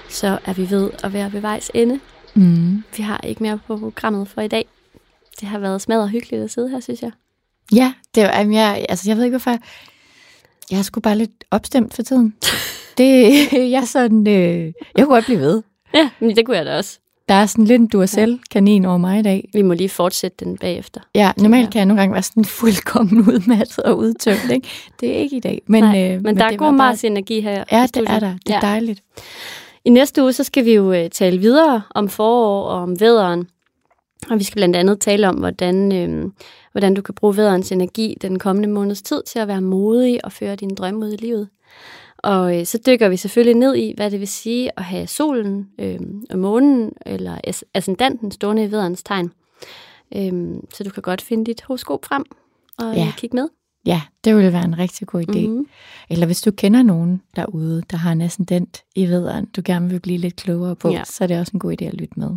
Så er vi ved at være ved vejs ende. Mm. Vi har ikke mere på programmet for i dag. Det har været smadret hyggeligt at sidde her, synes jeg. Ja, det var, jamen, jeg, altså, jeg ved ikke, hvorfor. Jeg er sgu bare lidt opstemt for tiden. Det, jeg sådan, øh, jeg kunne godt blive ved. Ja, men det kunne jeg da også. Der er sådan lidt en Duracell-kanin over mig i dag. Vi må lige fortsætte den bagefter. Ja, normalt kan jeg nogle gange være sådan fuldkommen udmattet og udtømt. Ikke? Det er ikke i dag. Men, Nej, øh, men der er god Mars energi her. Ja, det er der. Det er Ja. dejligt. I næste uge, så skal vi jo øh, tale videre om forår og om vædderen. Og vi skal blandt andet tale om, hvordan, øh, hvordan du kan bruge vædderens energi den kommende måneds tid til at være modig og føre dine drømme ud i livet. Og øh, så dykker vi selvfølgelig ned i, hvad det vil sige at have solen øh, og månen eller as- ascendanten stående i vædderens tegn. Øh, så du kan godt finde dit horoskop frem og Ja. ja. kigge med. Ja, det ville være en rigtig god idé. Mm. Mhm. Eller hvis du kender nogen derude, der har en ascendant i vederen, du gerne vil blive lidt klogere på, ja. så er det også en god idé at lytte med.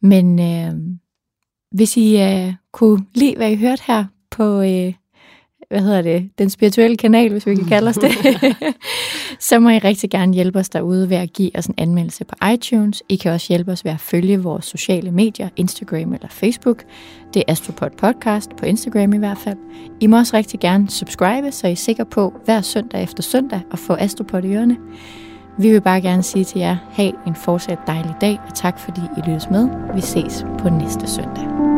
Men øh, hvis I øh, kunne lide, hvad I hørte her på, øh, hvad hedder det, den spirituelle kanal, hvis vi kan kalde os det, så må I rigtig gerne hjælpe os derude ved at give os en anmeldelse på iTunes. I kan også hjælpe os ved at følge vores sociale medier, Instagram eller Facebook. Det er Astropod Podcast på Instagram i hvert fald. I må også rigtig gerne subscribe, så I er sikre på hver søndag efter søndag at få Astropod i ørerne. Vi vil bare gerne sige til jer, have en fortsat dejlig dag, og tak fordi I lyttes med. Vi ses på næste søndag.